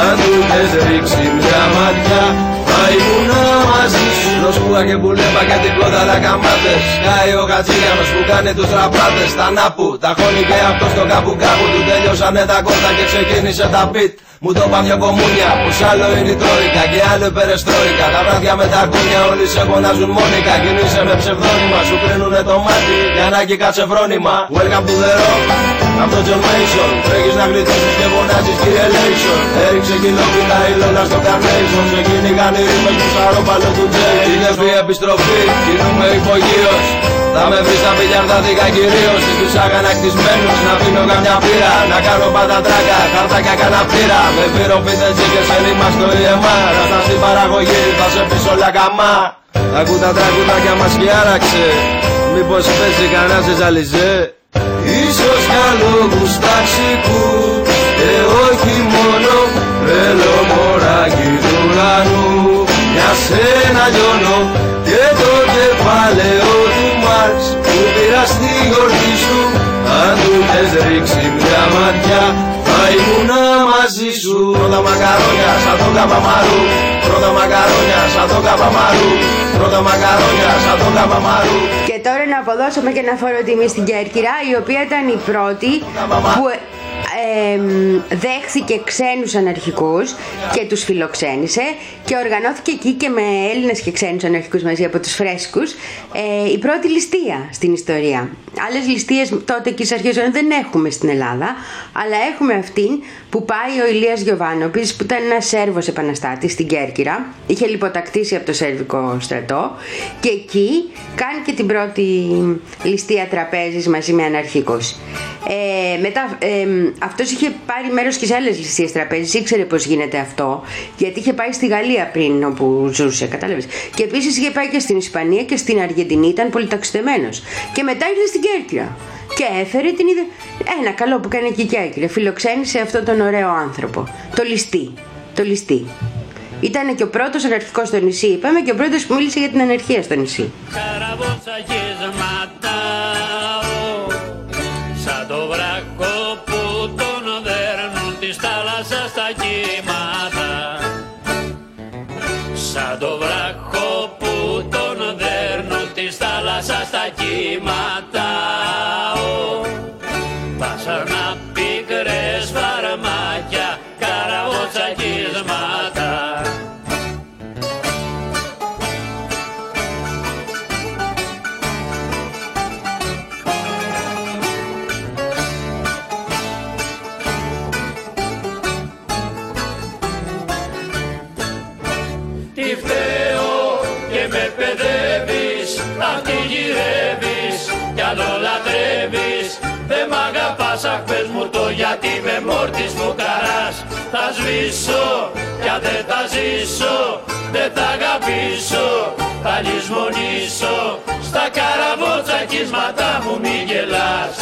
Αν του θες ρίξει μια ματιά θα ήμουνα μαζί σου. Νοσπούγα και πουλέμπα και την κόδαρα καμπάτες. Σκάει ο Χατζήγιανος που κάνει τους τραπάτες. Τα νάπου, τα χώνει και αυτό στο κάπου κάπου Του τέλειωσανε τα κόρτα και ξεκίνησε τα beat μου το είπαν δυο κομμούνια, πως άλλο είναι η τρόικα και άλλο η περεστρόικα. Τα βράδια με τα κούνια όλοι σε φωνάζουν μόνικα. Κινείσαι με ψευδόνυμα, σου κρίνουνε το μάτι Για να και κάτσε φρόνημα. Welcome to the rock, αυτό John Mason Τρέχεις να γλιτώσεις και φωνάζεις κύριε Λέισον. Έριξε κιλόπιτα ήλωνα στο Carnation. Σε κυνηγάνε οι ρήμες του σαρόπαλο του Τζέι. Είναι η επιστροφή, κινούμε υπογείως. Θα με βρεις στα πιλιαρδάδικα κυρίως. Ή τους αγανακτισμένους να πίνω καμιά πύρα. Να κάνω πάντα τράκα, χαρτάκια κανένα πύρα Με πύρο πίτετσι και σε ρήμα στο EMR Ράστα στην παραγωγή θα σε πεις όλα καμά Ακού τα τραγουδάκια μας και άραξε. Μήπως παίζει κανένας ζεζαλιζέ Ίσως για λόγους ταξικούς Και όχι μόνο. Θέλω μωράκι του ουρανού. Για σένα λιώνω Και το κεφάλαιο του Μάρξ Που πήρα στη γορτή σου. Αν του θες ρίξει μια ματιά Θα ήμουνα μαζί σου. Πρώτα μακαρόνια σαν τον καπαμαρού Πρώτα μακαρόνια σαν τον καπαμαρού Πρώτα μακαρόνια σαν τον καπαμαρού Και τώρα να αποδώσουμε και ένα φόρο τιμή στην Κέρκυρα, η οποία ήταν η πρώτη που ε, δέχθηκε ξένους αναρχικούς και τους φιλοξένησε και οργανώθηκε εκεί και με Έλληνες και ξένους αναρχικούς μαζί από τους φρέσκους ε, η πρώτη ληστεία στην ιστορία. Άλλες ληστείες τότε και στις αρχές δεν έχουμε στην Ελλάδα αλλά έχουμε αυτήν που πάει ο Ηλίας Γιωβάνοπης που ήταν ένας Σέρβος επαναστάτης στην Κέρκυρα. Είχε λιποτακτήσει από το Σέρβικο στρατό και εκεί κάνει και την πρώτη ληστεία τραπέζης μαζί με αναρχικούς. Ε, μετά, ε, αυτός είχε πάρει μέρος και σε άλλες ληστείες τραπέζης, ήξερε πώς γίνεται αυτό, γιατί είχε πάει στη Γαλλία πριν όπου ζούσε, κατάλαβες. Και επίσης είχε πάει και στην Ισπανία και στην Αργεντινή, ήταν πολυταξιδεμένος. Και μετά ήρθε στην Κέρκυρα. Και έφερε την ιδέα. Ένα καλό που κάνει και η Κέρκυρα. Φιλοξένησε αυτόν τον ωραίο άνθρωπο. Το ληστή. Το ληστή. Ήταν και ο πρώτος αναρχικό στο νησί, είπαμε, και ο πρώτος που μίλησε για την ανερχία στο νησί. Σαν το βράχο που το δέρνουν της θάλασσας στα κύματα. Σαν το βράχο που τον δέρνουν της θάλασσας στα κύματα. Θα σβήσω κι αν δεν θα ζήσω Δεν θα αγαπήσω. Θα λησμονήσω Στα καραβοτσακίσματα μου μη γελάς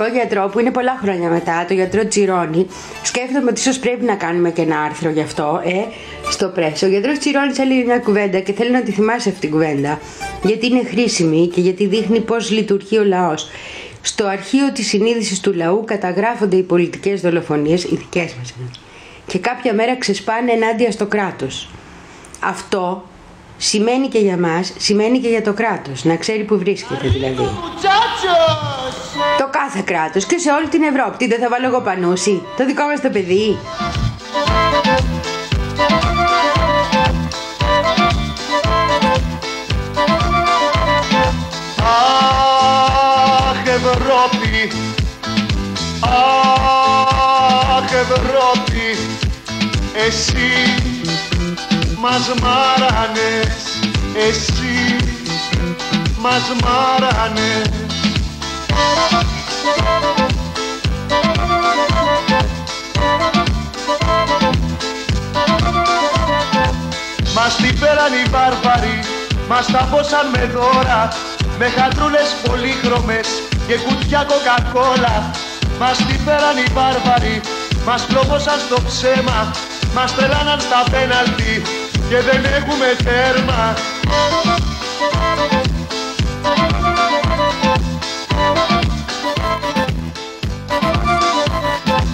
ε, ηρωικό γιατρό που είναι πολλά χρόνια μετά, το γιατρό Τσιρόνι. Σκέφτομαι ότι ίσως πρέπει να κάνουμε και ένα άρθρο γι' αυτό, ε, στο πρέσο. Ο γιατρός Τσιρόνι έλεγε μια κουβέντα και θέλω να τη θυμάσαι αυτή την κουβέντα. Γιατί είναι χρήσιμη και γιατί δείχνει πώς λειτουργεί ο λαός. Στο αρχείο της συνείδησης του λαού καταγράφονται οι πολιτικές δολοφονίες, οι δικές μας. Και κάποια μέρα ξεσπάνε ενάντια στο κράτος. Αυτό σημαίνει και για μας, σημαίνει και για το κράτος, να ξέρει που βρίσκεται δηλαδή. Το κάθε κράτος και σε όλη την Ευρώπη. Τι δεν θα βάλω εγώ πανούση, το δικό μας το παιδί. Αχ Ευρώπη Αχ Ευρώπη Εσύ μας μάρανες Εσύ. Μας μάρανες. Μας την πέραν οι βάρβαροι Μας τα πόσαν με δώρα Με χατρούλες πολύχρωμες Και κουτιά κοκακόλα. Μας την πέραν οι βάρβαροι Μας πλώβωσαν στο ψέμα Μας τρελάναν στα πέναλτι Και δεν έχουμε τέρμα.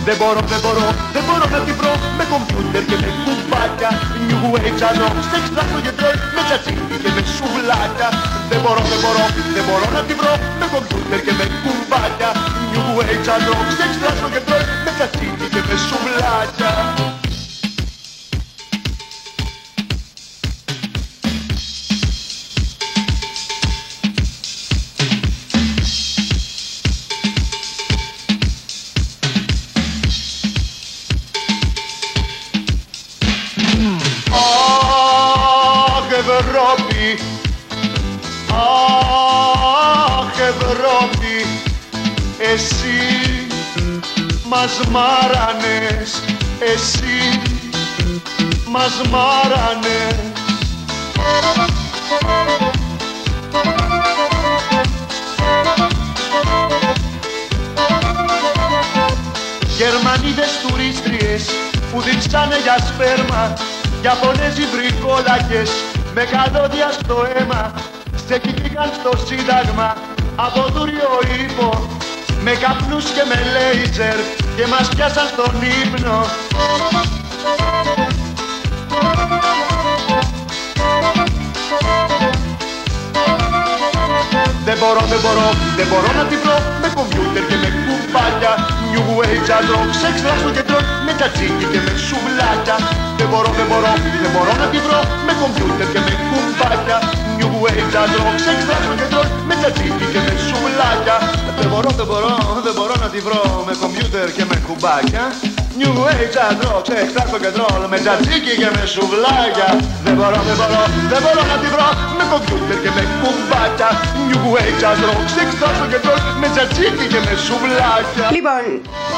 Δεν μπορώ, δεν μπορώ, δεν μπορώ να τη βρω. Με κομπιούτερ και με κουμπάκια. New Age and rock, σεξ, τράχο και τρόλ Με τσατσίκι και με σουβλάκια. Δεν μπορώ, δεν μπορώ, δεν μπορώ να τη βρω. Με κομπιούτερ και με κουμπάκια. New Age and rock, σεξ, τράχο και τρόλ Με τσατσίκι και με σουβλάκια μας μάρανες Εσύ. Μας μάρανες. Γερμανίδες τουρίστριες που δείξανε για σπέρμα Ιαπωνέζοι βρικόλακες με καλώδια στο αίμα Στεκηθήκαν στο σύνταγμα από δούριο ύπο Με καπνούς και με λέιζερ και μας πιάσαν στον ύπνο. Δεν μπορώ, δεν μπορώ, δεν μπορώ να τη βρω. Με κομπιούτερ και με κουμπάκια. New Age and rock, σεξ στο κεντρό Με τσατσίκι και με σουβλάκια. Δεν μπορώ, δεν μπορώ, δεν μπορώ να τη βρω. Με κομπιούτερ και με κουμπάκια. New Age and rock, σεξ στο κεντρό Με τσατσίκι και με σουβλάκια Δεν μπορώ, δεν μπορώ, δεν μπορώ να τη βρω Με κομπιούτερ και με κουμπάκια New Age and rock, σεξ στο κεντρό Με τσατσίκι και με σουβλάκια Δεν μπορώ, δεν μπορώ, δεν μπορώ να τη βρω Με κομπιούτερ και με κουμπάκια New Age and rock, σεξ στο κεντρό Με τσατσίκι και με σουβλάκια Λοιπόν,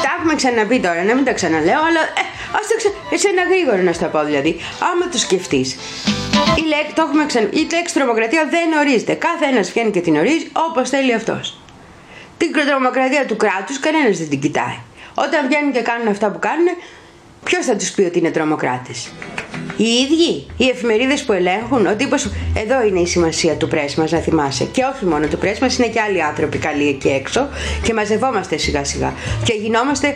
τα έχουμε ξαναπεί τώρα, να μην τα ξαναλέω, αλλά ε, ας το ξα... σε ένα γρήγορο να στα πω δηλαδή. Άμα το σκεφτείς. Η, λέξη, το έχουμε ξανα... η λέξη τρομοκρατία δεν ορίζεται. Κάθε ένας βγαίνει και την ορίζει όπως θέλει αυτός. Την τρομοκρατία του κράτους κανένας δεν την κοιτάει. Όταν βγαίνουν και κάνουν αυτά που κάνουν, ποιος θα τους πει ότι είναι τρομοκράτες; Οι ίδιοι, οι εφημερίδες που ελέγχουν, ο τύπος. Εδώ είναι η σημασία του πρέσ μας, να θυμάσαι. Και όχι μόνο του πρέσ μας, είναι και άλλοι άνθρωποι καλοί εκεί έξω και μαζευόμαστε σιγά σιγά. Και γινόμαστε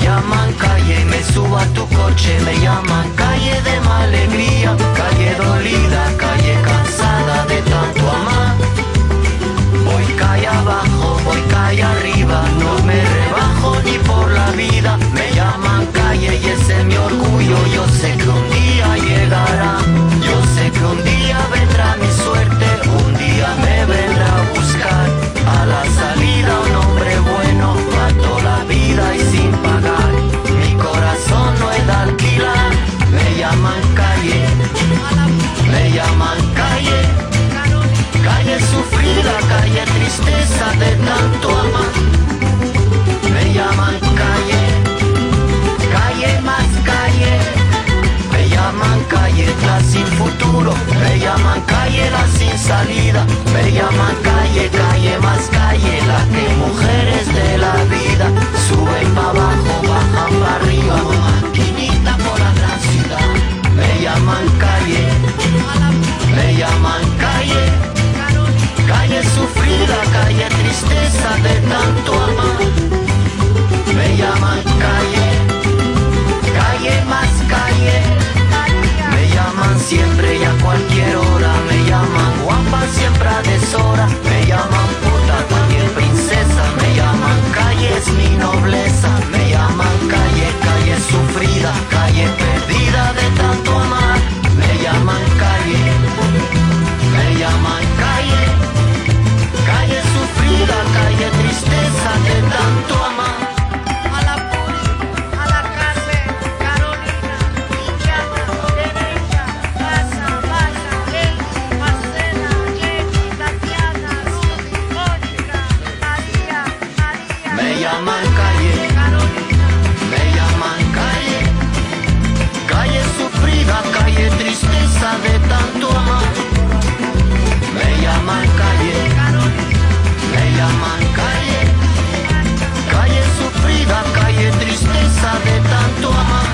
Me llaman calle y me subo a tu coche. Me llaman calle de mala alegría. Calle dolida, calle cansada de tanto amar. Voy calle abajo, voy calle arriba, no me rebajo ni por la vida. Me llaman calle y ese es mi orgullo. Yo sé que un día llegará, yo sé que un día vendrá mi suerte, un día me vendrá y sin pagar. Mi corazón no es de alquilar, me llaman calle, me llaman calle. Calle sufrida, calle tristeza de tanto amar. Me llaman calle llaman calle la sin futuro. Me llaman calle la sin salida. Me llaman calle, calle más calle. La que mujeres de la vida suben para abajo, bajan para arriba. Maquinita por la gran ciudad. Me llaman calle, me llaman calle. Calle sufrida, calle tristeza de tanto amar. Me llaman calle, calle más calle. Me llaman siempre y a cualquier hora. Me llaman guapa siempre a deshora. Me llaman puta cualquier princesa. Me llaman calle es mi nobleza. Me llaman calle, calle sufrida, calle perdida de tanto amar. Me llaman calle, me llaman calle. Calle sufrida, calle tristeza de tanto amar. Tristeza de tanto amar.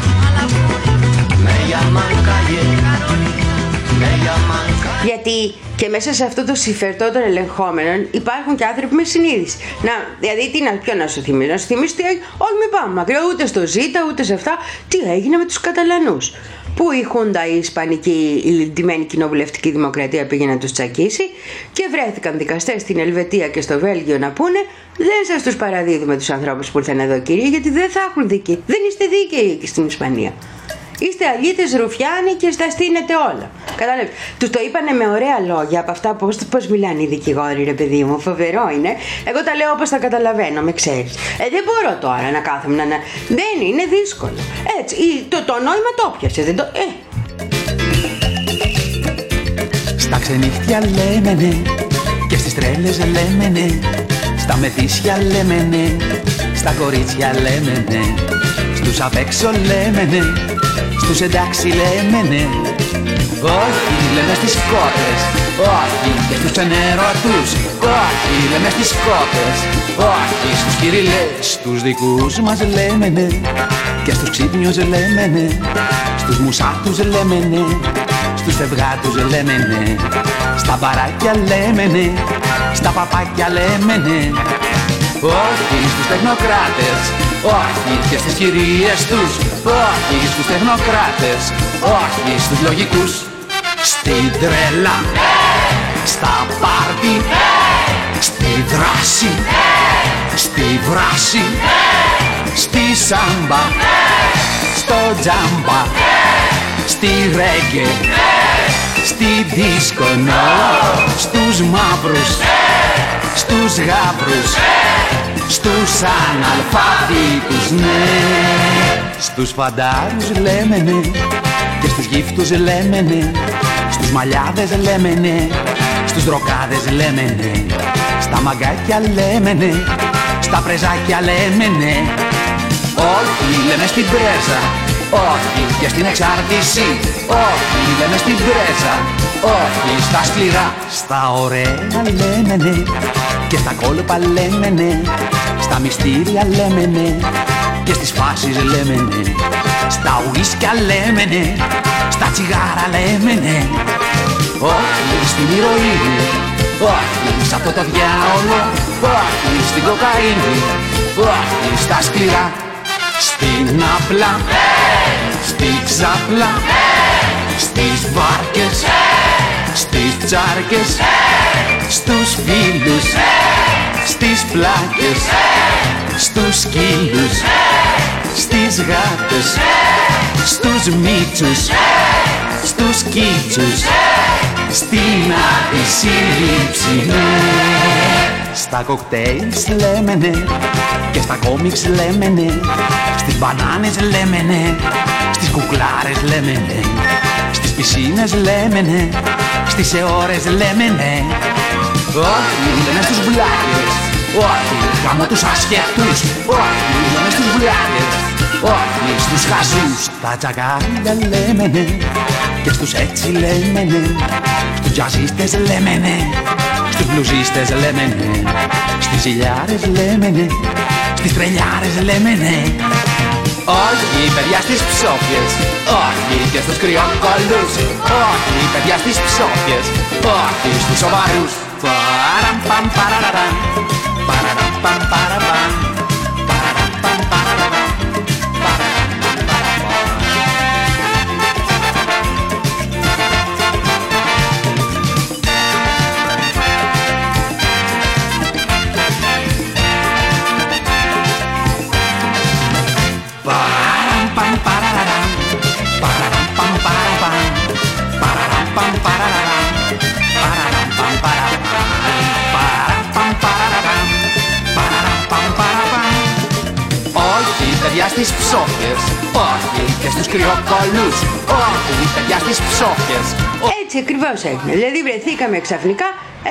Me llaman calle, me llaman calle. Γιατί και μέσα σε αυτό το συμφερτό των ελεγχόμενων υπάρχουν και άνθρωποι με συνείδηση. Να, δηλαδή τι να, ποιο να σου θυμίσει, να σου θυμίσει τι έγινε. Όχι, μην πάμε μακριά, ούτε στο Ζήτα, ούτε σε αυτά. Τι έγινε με του Καταλανού. Πού η Χούντα, η Ισπανική, η λυντημένη κοινοβουλευτική δημοκρατία πήγε να τους τσακίσει και βρέθηκαν δικαστές στην Ελβετία και στο Βέλγιο να πούνε δεν σας τους παραδίδουμε τους ανθρώπους που ήρθαν εδώ, κύριε, γιατί δεν θα έχουν δίκη. Δεν είστε δίκαιοι εκεί στην Ισπανία. Είστε αλήτες ρουφιάνοι και στα στείνετε όλα. Κατάλαβες. Τους το είπανε με ωραία λόγια από αυτά πώς, πώς μιλάνε οι δικηγόροι ρε παιδί μου. Φοβερό είναι. Εγώ τα λέω όπως τα καταλαβαίνω, με ξέρεις. Ε, δεν μπορώ τώρα να κάθομαι να... να- Δεν είναι δύσκολο. Έτσι, η- το, το νόημα το πιασε. Δεν το... Ε, Στα ξενύχτια λέμε ναι και στις τρέλες λέμε ναι Στα μεθύσια λέμε ναι, στα κορίτσια λέμε ναι Στους απ' έξω λέμε ναι, στους εντάξει λέμε ναι. Όχι λέμε στις κότες, όχι και στους ξενέρωτους Όχι λέμε στις κότες, όχι στους κυριλές Στους δικούς μας λέμε ναι. Και στους ξύπνιους λέμε ναι. Στους μουσάτους λέμε ναι. Στους φευγάτους λέμε ναι. Στα μπαράκια λέμε ναι. Στα παπάκια λέμε ναι Όχι στους τεχνοκράτες Όχι και στις κυρίες τους Όχι στους τεχνοκράτες Όχι στους λογικούς Στην τρέλα Στα πάρτι Στη δράση Στη βράση Στη σάμπα Στο τζάμπα Στη ρέγγε Στη δίσκο no. Στους μαύρους Στους γάβρους Στους αναλφαβήτους ναι. Στους φαντάρους λέμε ναι Και στους γύφτους λέμε ναι. Στους μαλλιάδες λέμε ναι Στους δροκάδες λέμε ναι. Στα μαγκάκια λέμε ναι Στα πρεζάκια λέμε ναι. Όχι λέμε στην πρέζα Όχι και στην εξάρτηση Όχι λέμε στην πρέζα Όχι στα σκληρά. Στα ωραία λέμε ναι Και στα κόλπα λέμε ναι Στα μυστήρια λέμε ναι Και στις φάσεις λέμε ναι Στα ουίσκια λέμε ναι Στα τσιγάρα λέμε ναι Όχι στην ηρωίνη Όχι σε αυτό το διάολο Όχι στην κοκαίνη Όχι στα σκληρά. Στην απλά, στη ξάπλα, στις βάρκες, στις τσάρκες, στους φίλους, στις πλάκες, στους σκύλους, στις γάτες, στους μίτσους, στους κίτσους, στην αντισύλληψη, ναι. Στα κοκτέιλς λέμε ναι Και στα κόμιξ λέμε ναι Στις μπανάνες λέμε ναι Στις κουκλάρες λέμε ναι Στις πισίνες λέμε ναι Στις αιώρες λέμε ναι Όχι λέμε στους μπλάκες Όχι γάμω τους ασχετούς Όχι λέμε στους μπλάκες Όχι στους χαζούς. Τα τσακάρια λέμε ναι Και στους έτσι λέμε ναι Στους τζαζίστες λέμε ναι στους μπλουζίστες λέμε ναι Στις ζηλιάρες λέμε ναι Στις τρελιάρες λέμε ναι Όχι παιδιά στις ψόφιες. Όχι και στους κρυοκολούς Όχι παιδιά στις ψόφιες. Όχι στους σοβαρούς. Παραμ παμ παραραραμ Παραραμ στις ψόφιες Όχι και στους κρυοκολούς Όχι παιδιά στις ψόφιες Έτσι ακριβώς έγινε. Δηλαδή βρεθήκαμε ξαφνικά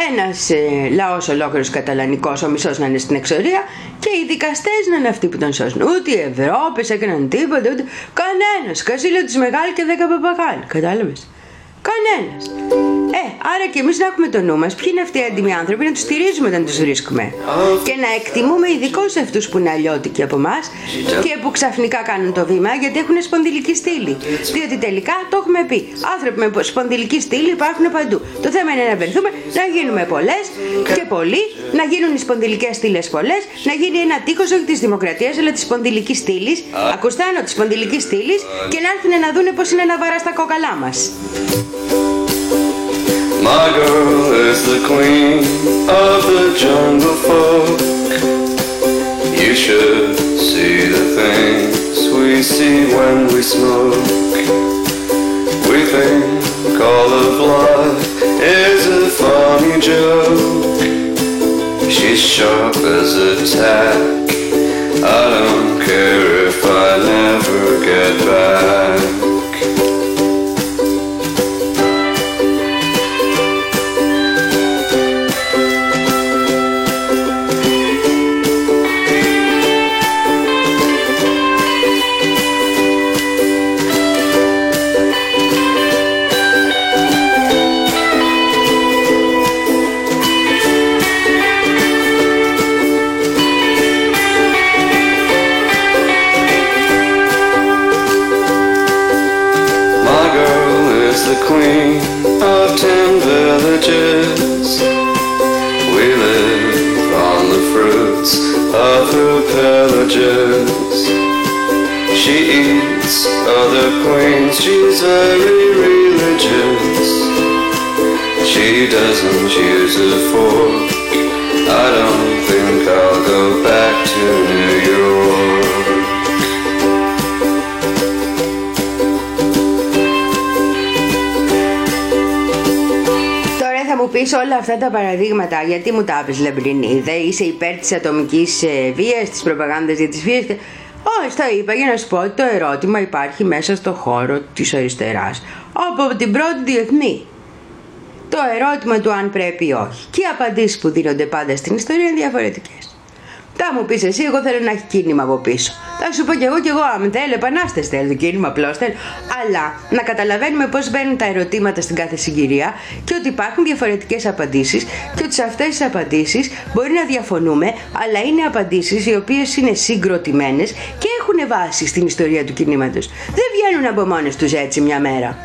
ένας ε, λαός ολόκληρος καταλανικός, ο μισός να είναι στην εξορία και οι δικαστές να είναι αυτοί που τον σώσουν. Ούτε οι Ευρώπες έκαναν τίποτα, ούτε κανένας. Κασίλα της μεγάλη και δέκα παπαγάλη. Κατάλαβες; Κανένας. Ε, άρα και εμείς να έχουμε το νου μας ποιοι είναι αυτοί οι έντιμοι άνθρωποι, να τους στηρίζουμε όταν τους βρίσκουμε. Και να εκτιμούμε ειδικώ αυτούς που είναι αλλιώτικοι από εμάς και που ξαφνικά κάνουν το βήμα γιατί έχουν σπονδυλική στήλη. Διότι τελικά το έχουμε πει. Άνθρωποι με σπονδυλική στήλη υπάρχουν παντού. Το θέμα είναι να βρεθούμε, να γίνουμε πολλές και πολλοί, να γίνουν οι σπονδυλικές στήλες πολλές, να γίνει ένα τείχος όχι της δημοκρατίας αλλά της σπονδυλικής στήλης. Ακούστε άνω της σπονδυλικής στήλης και να έρθουν να δούνε πώ είναι να βαρά στα κόκαλά μας. My girl is the queen of the jungle folk. You should see the things we see when we smoke. We think all of life is a funny joke. She's sharp as a tack. I don't care if I never get back. Other queens, she's very religious. She doesn't use a fork. I don't think I'll go back to New York. Τώρα θα μου πεις όλα αυτά τα παραδείγματα γιατί μου τα πεις Λεμπρινίδα είσαι υπέρ της ατομικής ε, βίας, της προπαγάνδας για τις βίες και... Όχι, το είπα για να σου πω ότι το ερώτημα υπάρχει μέσα στο χώρο της αριστεράς από την πρώτη διεθνή. Το ερώτημα του αν πρέπει ή όχι. Και οι απαντήσεις που δίνονται πάντα στην ιστορία είναι διαφορετικές. Θα μου πεις εσύ, εγώ θέλω να έχει κίνημα από πίσω. Θα σου πω κι εγώ κι εγώ, αν θέλω, επανάσταση θέλω, το κίνημα απλώ θέλω. Αλλά να καταλαβαίνουμε πώς μπαίνουν τα ερωτήματα στην κάθε συγκυρία και ότι υπάρχουν διαφορετικές απαντήσεις και ότι σε αυτές τις απαντήσεις μπορεί να διαφωνούμε, αλλά είναι απαντήσεις οι οποίες είναι συγκροτημένες και έχουν βάση στην ιστορία του κινήματος. Δεν βγαίνουν από μόνες τους έτσι μια μέρα.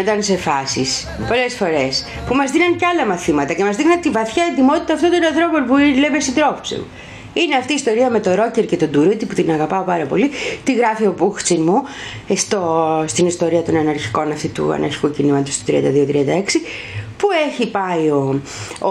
Γινόταν σε φάσεις πολλές φορές που μας δίναν και άλλα μαθήματα και μας δίναν τη βαθιά ετοιμότητα αυτών των ανθρώπων που λέμε συντρόφου. Είναι αυτή η ιστορία με το Ρόκερ και τον Τουρούτη που την αγαπάω πάρα πολύ. Τη γράφει ο Πούχτσιν μου ε, στο, στην ιστορία των αναρχικών αυτή του αναρχικού κινήματος του 32-36 που έχει πάει ο, ο,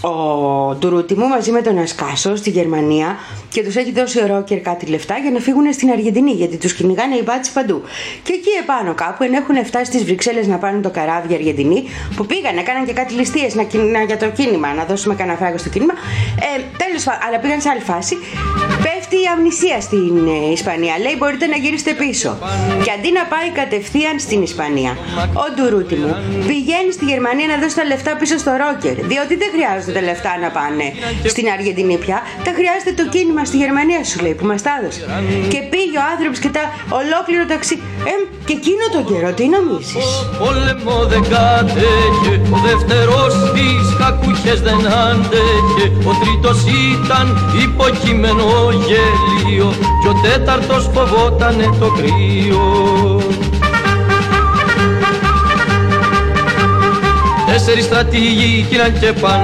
ο Ντουρούτη μου μαζί με τον Ασκάσο στη Γερμανία και τους έχει δώσει ο Ρόκερ κάτι λεφτά για να φύγουν στην Αργεντινή γιατί τους κυνηγάνε οι μπάτσι παντού. Και εκεί επάνω κάπου εν έχουν φτάσει στις Βρυξέλλες να πάνε το καράβι Αργεντινή που πήγαν, έκαναν και κάτι ληστείες να, να, για το κίνημα, να δώσουμε κανένα φράγκο στο κίνημα. Ε, Τέλος πάντων, αλλά πήγαν σε άλλη φάση. Πέφτει η αμνησία στην ε, Ισπανία. Λέει μπορείτε να γυρίσετε πίσω. Και αντί να πάει κατευθείαν στην Ισπανία, ο Ντουρούτη μου πηγαίνει στη Γερμανία να δώσει τα λεφτά πίσω στο Ρόκερ. Διότι δεν χρειάζονται τα λεφτά να πάνε στην Αργεντινή πια. Τα χρειάζεται το κίνημα στη Γερμανία σου λέει που μας τα έδωσε. Και πήγε ο άνθρωπος και τα ολόκληρο ταξί. Ε, και εκείνο τον καιρό τι νομίζεις; πόλεμο δεν κάτεχε Ο δεύτερος τις κακούχες δεν άντεχε Ο τρίτος ήταν υποκείμενο γελίο Κι ο τέταρτος φοβότανε το κρύο Τέσσερις στρατηγοί κύραν και παν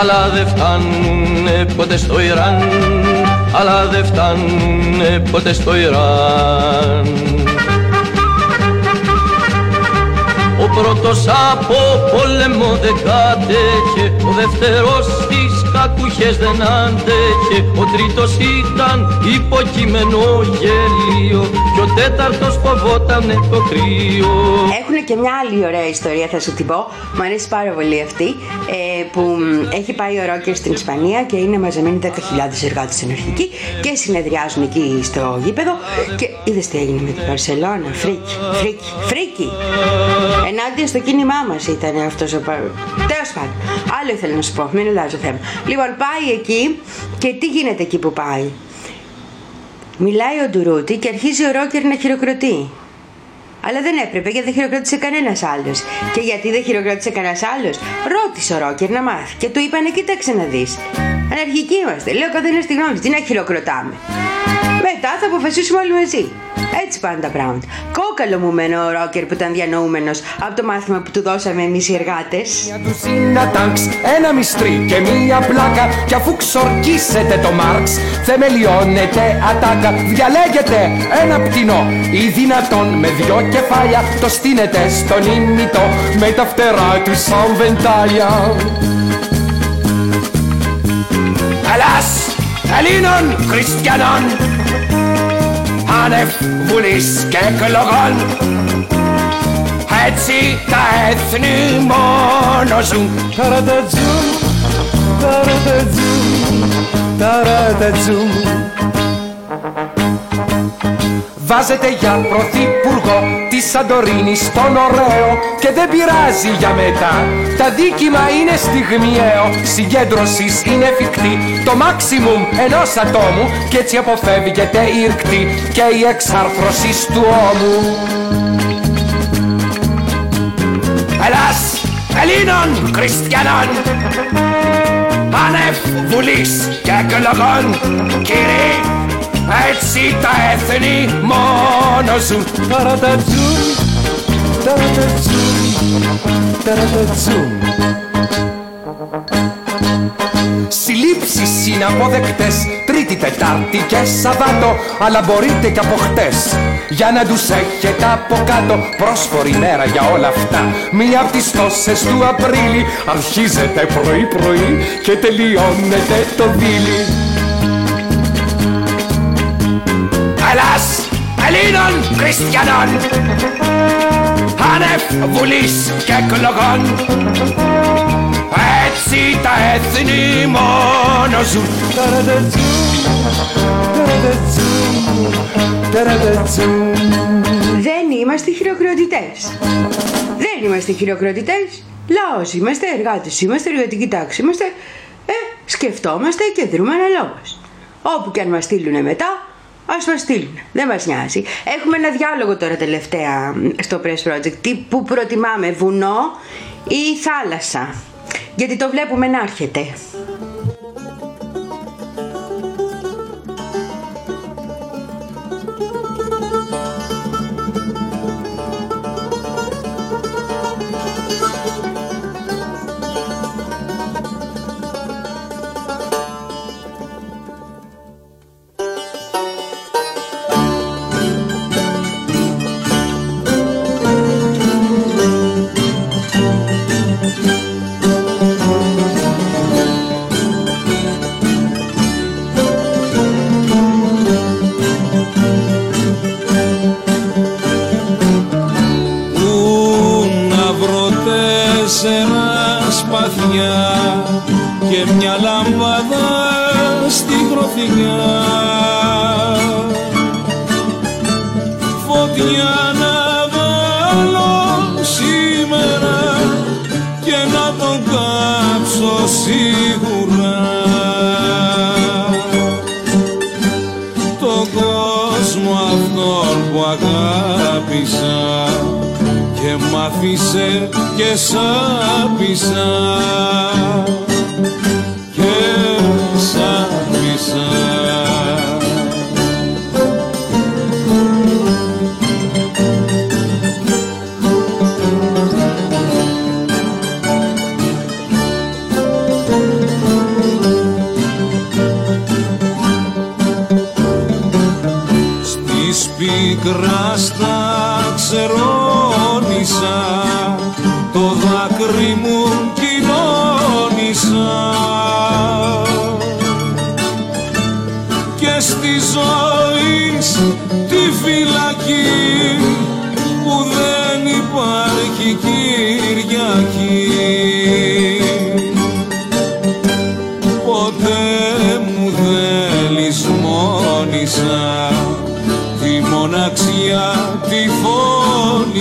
Αλλά δεν φτάνουνε ποτέ στο Ιράν. Αλλά δεν φτάνουνε ποτέ στο Ιράν. Ο πρώτος από πόλεμο δεν κάτεχε Ο δεύτερος στις κακούχες δεν άντεχε Ο τρίτος ήταν υποκείμενο γελίο Κι ο τέταρτος φοβότανε το κρύο Έχουν και μια άλλη ωραία ιστορία, θα σου την πω. Μου αρέσει πάρα πολύ αυτή. Ε, που μ, έχει πάει ο Ρόκερ στην Ισπανία και είναι μαζεμένοι 10.000 εργάτες αναρχικοί και συνεδριάζουν εκεί στο γήπεδο. Και είδες τι έγινε με την Μπαρσελόνα. Φρίκη, φρίκη, φρίκη. Ενάντια στο κίνημά μας ήταν αυτός ο Τέλος πάντων, άλλο ήθελα να σου πω, μην αλλάζω θέμα. Λοιπόν, πάει εκεί και τι γίνεται εκεί που πάει. Μιλάει ο Ντουρούτι και αρχίζει ο Ρόκερ να χειροκροτεί. Αλλά δεν έπρεπε γιατί δεν χειροκρότησε κανένας άλλος. Και γιατί δεν χειροκρότησε κανένας άλλος, ρώτησε ο Ρόκερ να μάθει. Και του είπανε, κοίταξε να δεις. Αναρχικοί είμαστε. Λέω καθένα τη γνώμη, τι να χειροκροτάμε. Μετά θα αποφασίσουμε όλοι μαζί. Έτσι πάνε τα πράγματα. Κόκαλο μου μένω ο Ρόκερ που ήταν διανοούμενος από το μάθημα που του δώσαμε εμείς οι εργάτες. Ένα τάγκς, ένα μυστρί και μία πλάκα Κι αφού ξορκίσετε το Μάρξ Θεμελιώνετε ατάκα Διαλέγετε ένα πτηνό Ή δυνατόν με δυο κεφάλια Το στείνετε στον ημιτό Με τα φτερά του σαν βεντάλια Ελλάς Ελλήνων Χριστιανών Άνευ βουλής και εκλογών έτσι τα έθνη μόνο ζουν Ταρατατζουμ, ταρατατζουμ, ταρατατζουμ Βάζετε για πρωθυπουργό τη Σαντορίνη στον ωραίο Και δεν πειράζει για μετά. Τα δίκημα είναι στιγμιαίο Συγκέντρωσης είναι εφικτή. Το maximum ενός ατόμου Κι έτσι αποφεύγεται η ρκτή Και η εξάρθρωση του ώμου. Ελλάς Ελλήνων Χριστιανών Άνευ βουλής και εκλογών Κύριοι έτσι τα έθνη μόνος ζουν Ταρατατζούν, ταρατατζούν, ταρατατζούν Συλλήψεις είναι αποδεκτές Τρίτη, Τετάρτη και Σαββάτο Αλλά μπορείτε και από χτες. Για να τους έχετε από κάτω Πρόσφορη μέρα για όλα αυτά. Μία από τις τόσες του Απρίλη Αρχίζετε πρωί πρωί Και τελειώνετε το δίλη Ελλάς Ελλήνων Χριστιανών Άνευ βουλής και εκλογών έτσι τα έθνη μόνο ζουν Δεν είμαστε χειροκροτητές. Δεν είμαστε χειροκροτητές. Λαός είμαστε, εργάτες είμαστε, εργατική τάξη είμαστε. Ε, σκεφτόμαστε και δρούμε αναλόγως. Όπου και αν μας στείλουν μετά, ας μας στείλουν. Δεν μας νοιάζει. Έχουμε ένα διάλογο τώρα τελευταία στο Press Project. Τι που προτιμάμε, βουνό ή θάλασσα; Γιατί το βλέπουμε να έρχεται. φωτιά Φωτιά να βάλω σήμερα και να τον κάψω σίγουρα. Τον κόσμο αυτόν που αγάπησα και μ' άφησε και σ' άπησα. Πίκρα στα ξερώνησα το δάκρυ μου κοινώνησα. Και στη ζωή τη φυλακή που δεν υπάρχει Κυριακή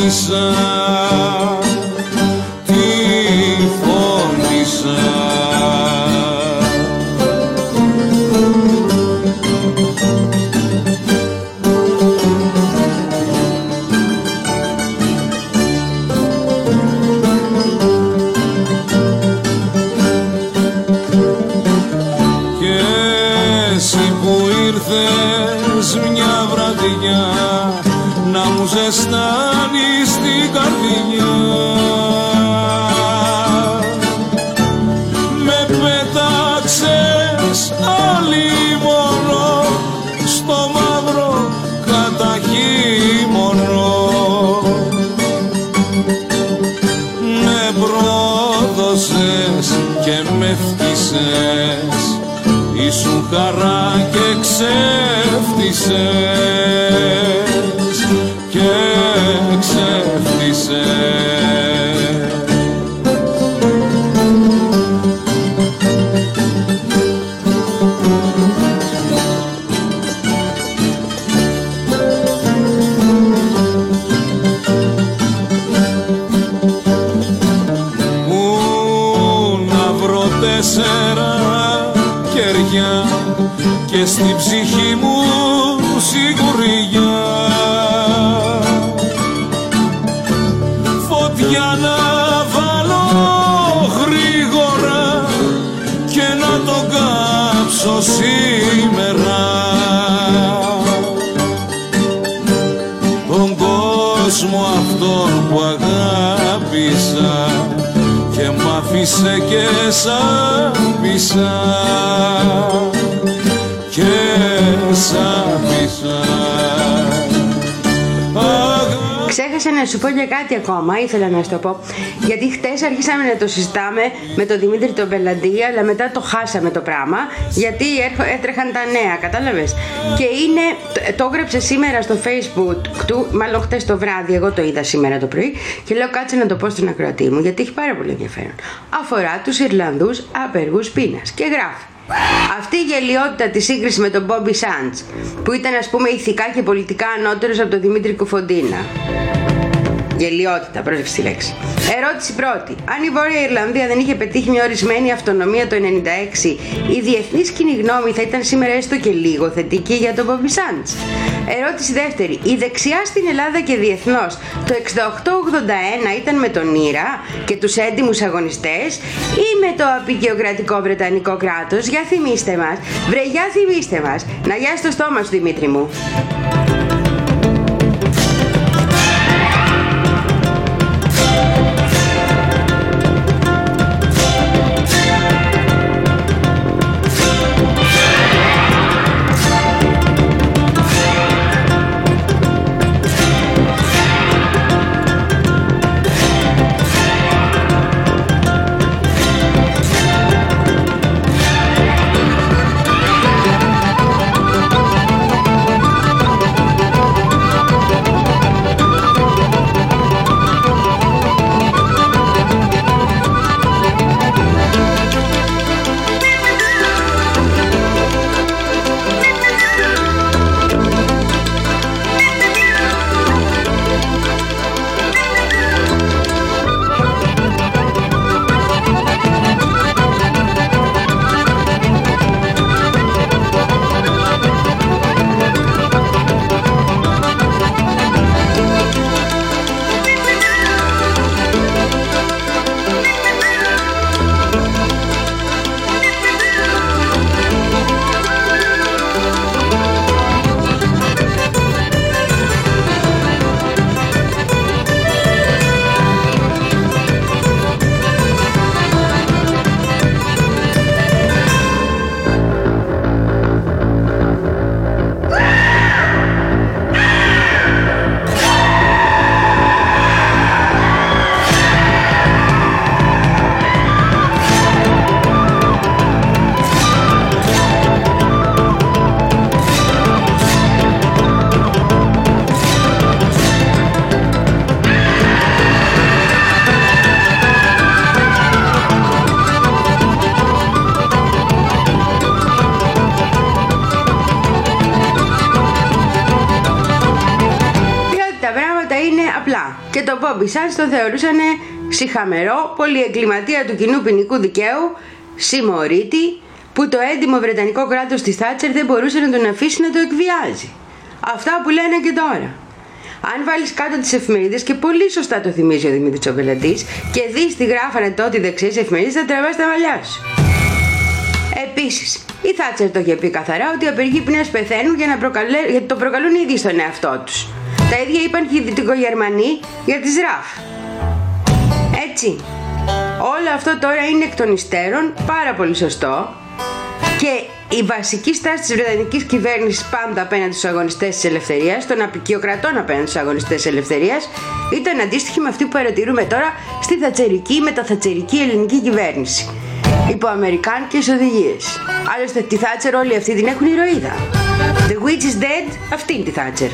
sun. Άφησε και σ' άπησα και σ' Ξέχασα να σου πω για κάτι ακόμα, ήθελα να σου το πω. Γιατί χτες αρχίσαμε να το συζητάμε με τον Δημήτρη τον Πελαντή, αλλά μετά το χάσαμε το πράγμα. Γιατί έρχο- έτρεχαν τα νέα, κατάλαβες. Και είναι. το- Το έγραψε σήμερα στο facebook του, μάλλον χτες το βράδυ, εγώ το είδα σήμερα το πρωί. Και λέω κάτσε να το πω στην ακροατή μου, γιατί έχει πάρα πολύ ενδιαφέρον. Αφορά τους Ιρλανδούς απεργούς πείνας. Και γράφει. Αυτή η γελιότητα της σύγκρισης με τον Μπόμπι Σάντς, που ήταν ας πούμε ηθικά και πολιτικά ανώτερος από τον Δημήτρη Κουφοντίνα. Γελιότητα, πρόσεξε τη λέξη. Ερώτηση πρώτη. Αν η Βόρεια Ιρλανδία δεν είχε πετύχει μια ορισμένη αυτονομία το 96, η διεθνής κοινή γνώμη θα ήταν σήμερα έστω και λίγο θετική για τον Μπόμπι Σάντς. Ερώτηση δεύτερη. Η δεξιά στην Ελλάδα και διεθνώς το 68-81 ήταν με τον Ήρα και τους έντιμους αγωνιστές ή με το απεικιοκρατικό Βρετανικό κράτος; Για θυμίστε μας. Βρε, για θυμίστε μας. Να γιάσει το στόμα σου, Δημήτρη μου. Και τον Μπόμπι Σάντς τον θεωρούσαν συχαμερό, πολυεγκληματία του κοινού ποινικού δικαίου, συμμορίτη, που το έντιμο βρετανικό κράτος της Θάτσερ δεν μπορούσε να τον αφήσει να το εκβιάζει. Αυτά που λένε και τώρα. Αν βάλεις κάτω τις εφημερίδες, και πολύ σωστά το θυμίζει ο Δημήτρης Τσοπελατή, και δεις τι γράφανε τότε οι δεξιές εφημερίδες, θα τραβάς τα μαλλιά σου. Επίσης, η Θάτσερ το είχε πει καθαρά ότι οι απεργοί πνεύμα πεθαίνουν για να προκαλέ... γιατί το προκαλούν οι ίδιοι στον εαυτό τους. Τα ίδια είπαν και οι Δυτικογερμανοί για τη ΡΑΦ. Έτσι. Όλο αυτό τώρα είναι εκ των υστέρων πάρα πολύ σωστό και η βασική στάση της Βρετανικής κυβέρνησης πάντα απέναντι στους αγωνιστές της ελευθερίας, των απεικιοκρατών απέναντι στους αγωνιστές της ελευθερίας, ήταν αντίστοιχη με αυτή που παρατηρούμε τώρα στη θατσερική μεταθατσερική ελληνική κυβέρνηση. Υπό αμερικάνικες οδηγίες. Άλλωστε τη Θάτσερ όλοι αυτοί την έχουν ηρωίδα. The witch is dead, αυτή είναι τη Θάτσερ.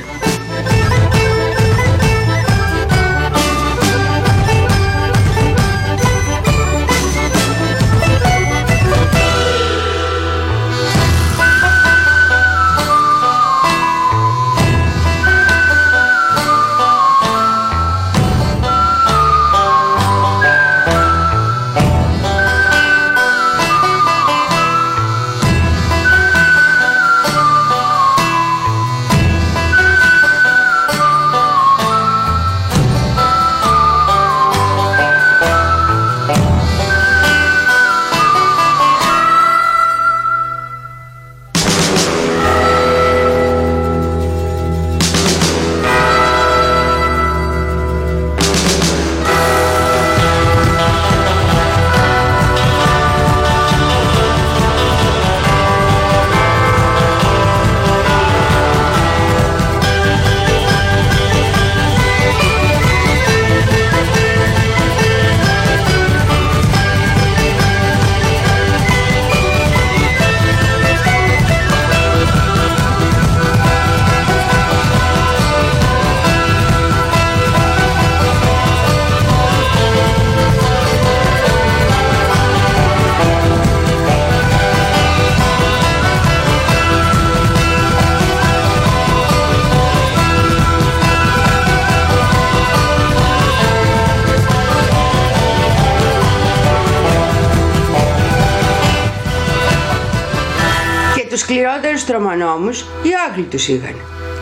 Σκληρότερους τρομονόμους οι Άγγλοι τους είχαν.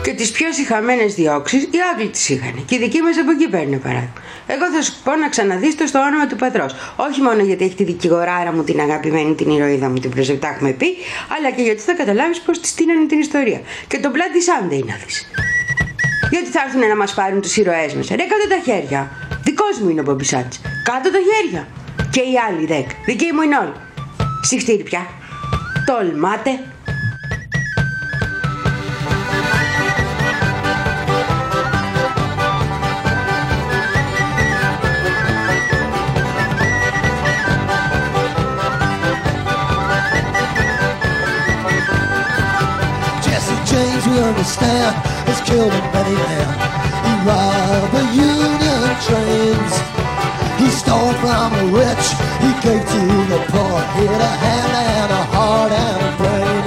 Και τις πιο συχαμένες διώξεις οι Άγγλοι τις είχαν. Και οι δικοί μας από εκεί παίρνουν παράδειγμα. Εγώ θα σου πω να ξαναδείς το στο όνομα του πατρός. Όχι μόνο γιατί έχει τη δικηγοράρα μου την αγαπημένη την ηρωίδα μου την προσεπτά έχουμε πει, αλλά και γιατί θα καταλάβεις πώς της στείνανε την ιστορία. Και τον πλάτη Sunday να δεις. Γιατί θα έρθουν να μας πάρουν τους ηρωές μας. Ρε κάτω τα χέρια. Δικός μου είναι ο Μπομπισάτς. Κάτω τα χέρια. Και οι άλλοι δέκα. Δικοί μου είναι όλοι. Συχτήρι πια. Τολμάτε. Understand, has killed many men. He robbed the Union trains. He stole from the rich, he gave to the poor. He had a hand and a heart and a brain.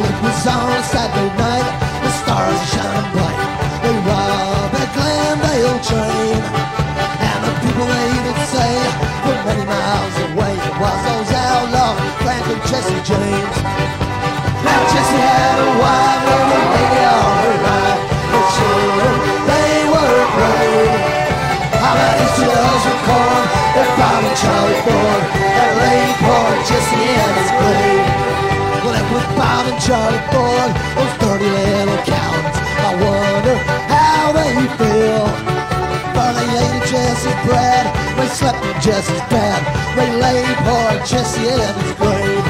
It was on a Saturday night, the stars shining bright. They robbed a Glendale train. And the people they even say, from many miles away, it was those outlaws, Frank and Jesse James. Jesse had a wife and a on her. Her children, they were. How many shells were corn that Charlie Ford that Jesse his? Well, it was Bob and Charlie Ford, those dirty little cowards. I wonder how they feel. Jesse's bread, they slept in Jesse's bed, they laid poor Jesse in his grave.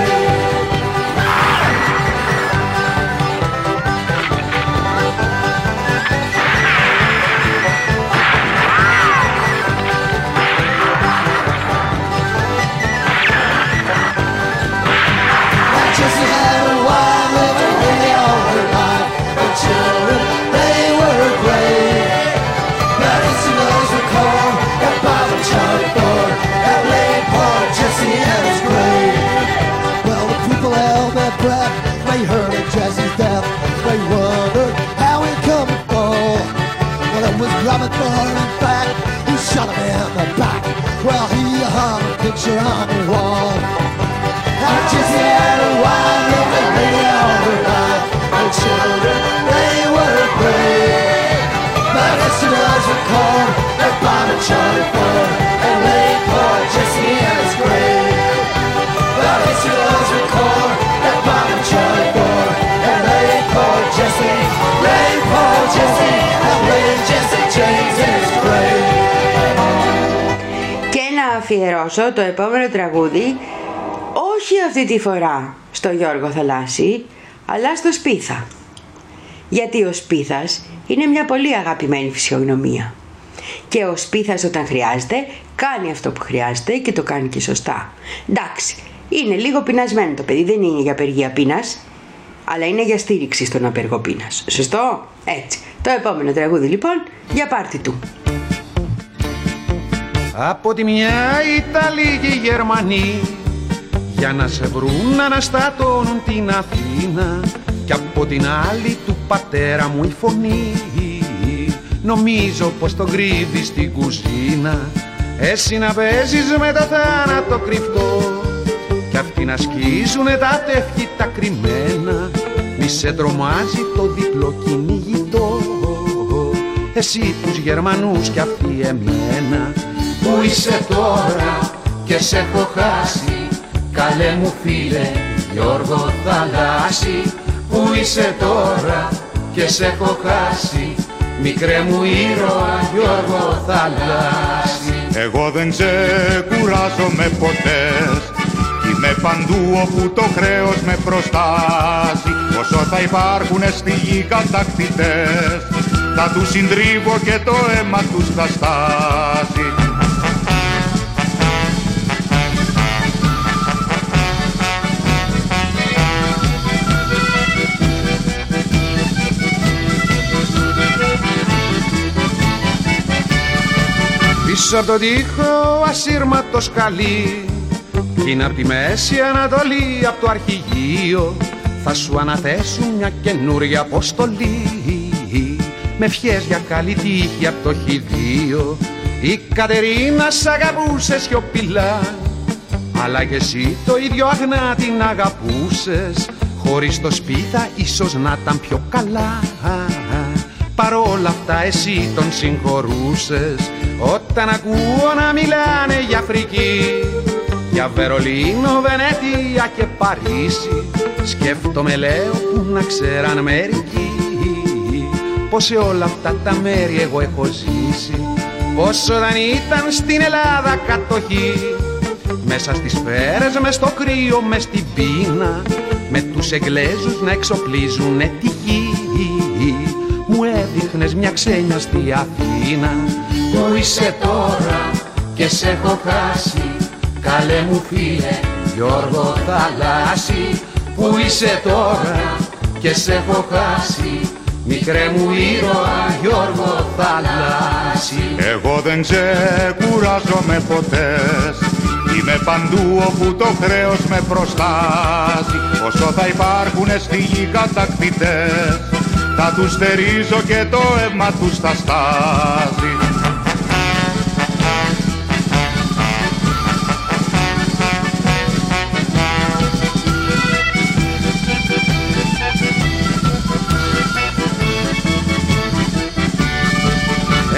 hollering back. He shot him in the back. Well, he hung a picture on the wall. I just had a wine living day overnight. The children, they were great. My listeners were cold, they're bombing Charlie Ford, and poor Jesse his grave. Were cold, and poor Jesse, poor Jesse. Αφιερώσω το επόμενο τραγούδι όχι αυτή τη φορά στο Γιώργο Θαλάσση αλλά στο Σπίθα. Γιατί ο Σπίθας είναι μια πολύ αγαπημένη φυσιογνωμία. Και ο Σπίθας όταν χρειάζεται κάνει αυτό που χρειάζεται και το κάνει και σωστά. Εντάξει είναι λίγο πεινασμένο το παιδί δεν είναι για απεργία πείνας αλλά είναι για στήριξη στον απεργό πείνας. Σωστό; Έτσι. Το επόμενο τραγούδι λοιπόν για πάρτι του Από τη μια Ιταλοί και οι Γερμανοί για να σε βρουν να αναστατώνουν την Αθήνα και από την άλλη του πατέρα μου η φωνή. Νομίζω πως τον κρύβει στην κουζίνα εσύ να παίζεις με το θάνατο κρυφτό κι αυτοί να σκίζουνε τα τεύχη τα κρυμμένα μη σε τρομάζει το διπλό κυνηγητό. Εσύ τους Γερμανούς κι αυτοί εμένα Πού είσαι τώρα και σε έχω χάσει. Καλέ μου φίλε Γιώργο Θαλάσση Πού είσαι τώρα και σε έχω χάσει. Μικρέ μου ήρωα Γιώργο Θαλάσση Εγώ δεν ξεκουράζομαι ποτέ. Είμαι παντού όπου το χρέος με προστάσει Όσο θα υπάρχουνε στη γη κατακτητές Θα τους συντρίβω και το αίμα τους θα στάσει Πίσω από τον τοίχο ασύρματος σκαλί Κι είναι απ' τη Μέση Ανατολή απ' το αρχηγείο Θα σου αναθέσουν μια καινούρια αποστολή. Με ευχές για καλή τύχη απ' το χειδείο Η Κατερίνα σ' αγαπούσε σιωπηλά. Αλλά και εσύ το ίδιο αγνά την αγαπούσες Χωρίς το σπίθα ίσως να ήταν πιο καλά. Παρόλα αυτά εσύ τον συγχωρούσες Όταν ακούω να μιλάνε για Αφρική Για Βερολίνο, Βενετία και Παρίσι Σκέφτομαι λέω που να ξέραν μερικοί Πως σε όλα αυτά τα μέρη εγώ έχω ζήσει. Πως όταν ήταν στην Ελλάδα κατοχή μέσα στις σφαίρες, μες στο κρύο, μες στην πείνα Με τους Εγγλέζους να εξοπλίζουν τη γη Μου έδειχνες μια ξένια στη Αθήνα. Πού είσαι τώρα και σε έχω χάσει. Καλέ μου φίλε Γιώργο Θαλάσση Πού είσαι τώρα και σε έχω χάσει. Μικρέ μου ήρωα Γιώργο Θαλάσση Εγώ δεν ξεκουράζομαι ποτέ. Είμαι παντού όπου το χρέος με προστάζει. Όσο θα υπάρχουνε στη γη κατακτητές Θα τους στερίζω και το αίμα τους θα στάζει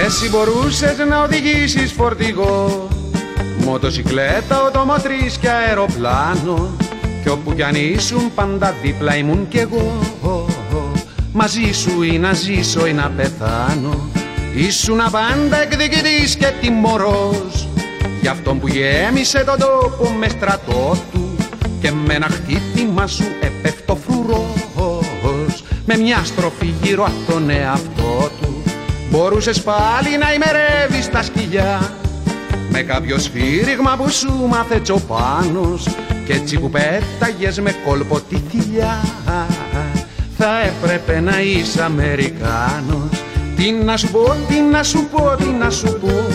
Εσύ μπορούσες να οδηγήσεις φορτηγό Μοτοσυκλέτα, οτομοτρής και αεροπλάνο. Κι όπου κι αν ήσουν πάντα δίπλα ήμουν κι εγώ Μαζί σου ή να ζήσω ή να πεθάνω. Ήσουν πάντα εκδικητής και τιμωρός. Γι' αυτόν που γέμισε τον τόπο με στρατό του Και με ένα χτύπημα σου έπεφτο φρουρός. Με μια στροφή γύρω από τον εαυτό του. Μπορούσες πάλι να ημερεύεις τα σκυλιά. Με κάποιο σφύριγμα που σου μάθε τσοπάνος Κι έτσι που πέταγες με κόλπο τη θηλιά Θα έπρεπε να είσαι Αμερικάνος. Τι να σου πω, τι να σου πω, τι να σου πω.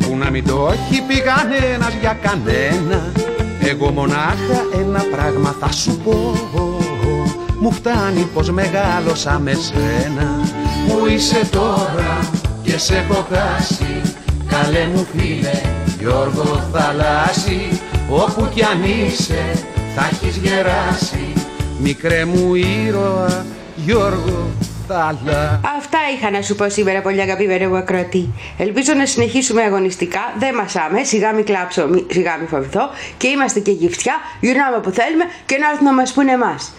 Που να μην το έχει πει κανένας για κανένα. Εγώ μονάχα ένα πράγμα θα σου πω. Μου φτάνει πως μεγάλωσα με σένα. Πού είσαι τώρα και και σε έχω χάσει. Καλέ μου φίλε Γιώργο Θαλάσσι Όπου κι αν είσαι θα έχεις γεράσει Μικρέ μου ήρωα Γιώργο Θαλά Αυτά είχα να σου πω σήμερα, πολύ αγαπημένο μου ακροατή. Ελπίζω να συνεχίσουμε αγωνιστικά. Δεν μασάμε, σιγά μη κλάψω, μη- σιγά μη φοβηθώ. Και είμαστε και γυφτιά, γυρνάμε που θέλουμε και να έρθουν να μας πούνε εμάς.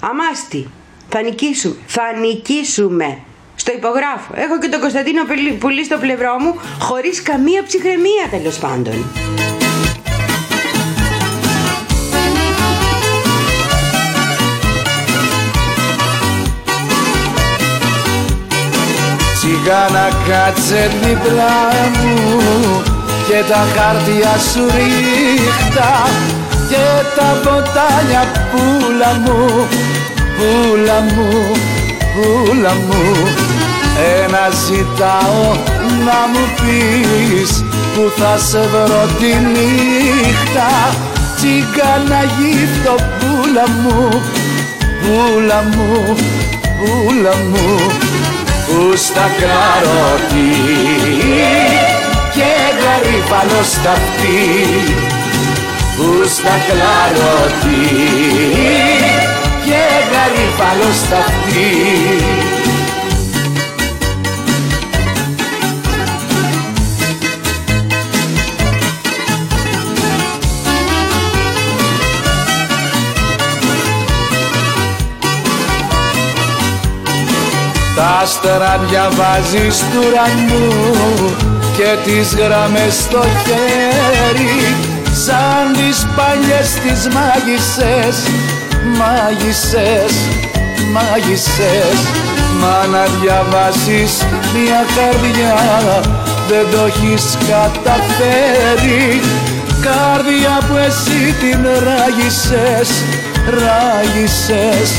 Αμάστη, θα νικήσουμε, θα νικήσουμε. Στο υπογράφω. Έχω και τον Κωνσταντίνο Πελι- Πουλή στο πλευρό μου, χωρίς καμία ψυχραιμία τέλος πάντων. Σιγά να κάτσε δίπλα μου και τα χάρτια σου ρίχτα και τα μποτάλια πουλα μου, πουλα μου, πουλα μου. Ένα ζητάω να μου πεις που θα σε βρω τη νύχτα. Τσιγκάνα γύφτο πουλα μου, πουλα μου, πουλα μου που στα καρότη και γαρίφαλο στα αυτή που στα κλαρώτη και γαρίφαλο στα Τα άστερα διαβάζεις του ουρανού και τις γραμμές στο χέρι. Σαν τις παλιές τις μάγισσες, μάγισσες, μάγισσες. Μα να διαβάσεις μια καρδιά δεν το έχεις καταφέρει. Καρδιά που εσύ την ράγισες, ράγισες,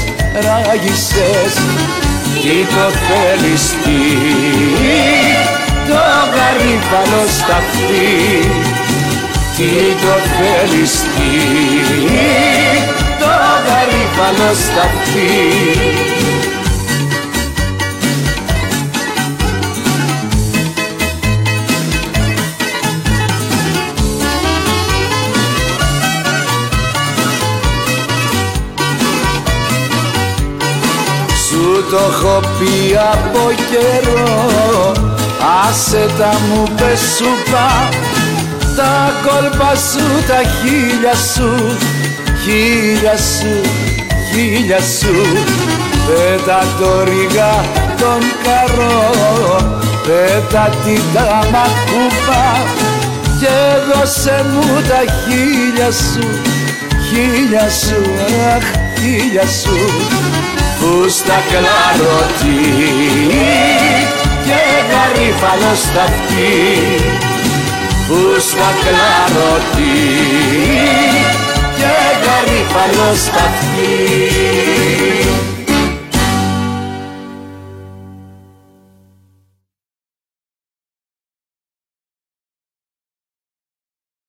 ράγισες τι το θέλεις τι; Το γαρίφαλο σταυτί Τι το θέλεις τι; Το γαρίφαλο σταυτί το έχω πει από καιρό. Άσε τα μου πες σου πά Τα κόλπα σου, τα χίλια σου. Χίλια σου, χίλια σου. Πέτα το ρίγα τον καρό. Πέτα την τάμα κουπά Και δώσε μου τα χίλια σου. Χίλια σου, αχ, χίλια σου που στα κλαρωτή και γαρίφαλο σταυτί που στα κλαρωτή και γαρίφαλο σταυτί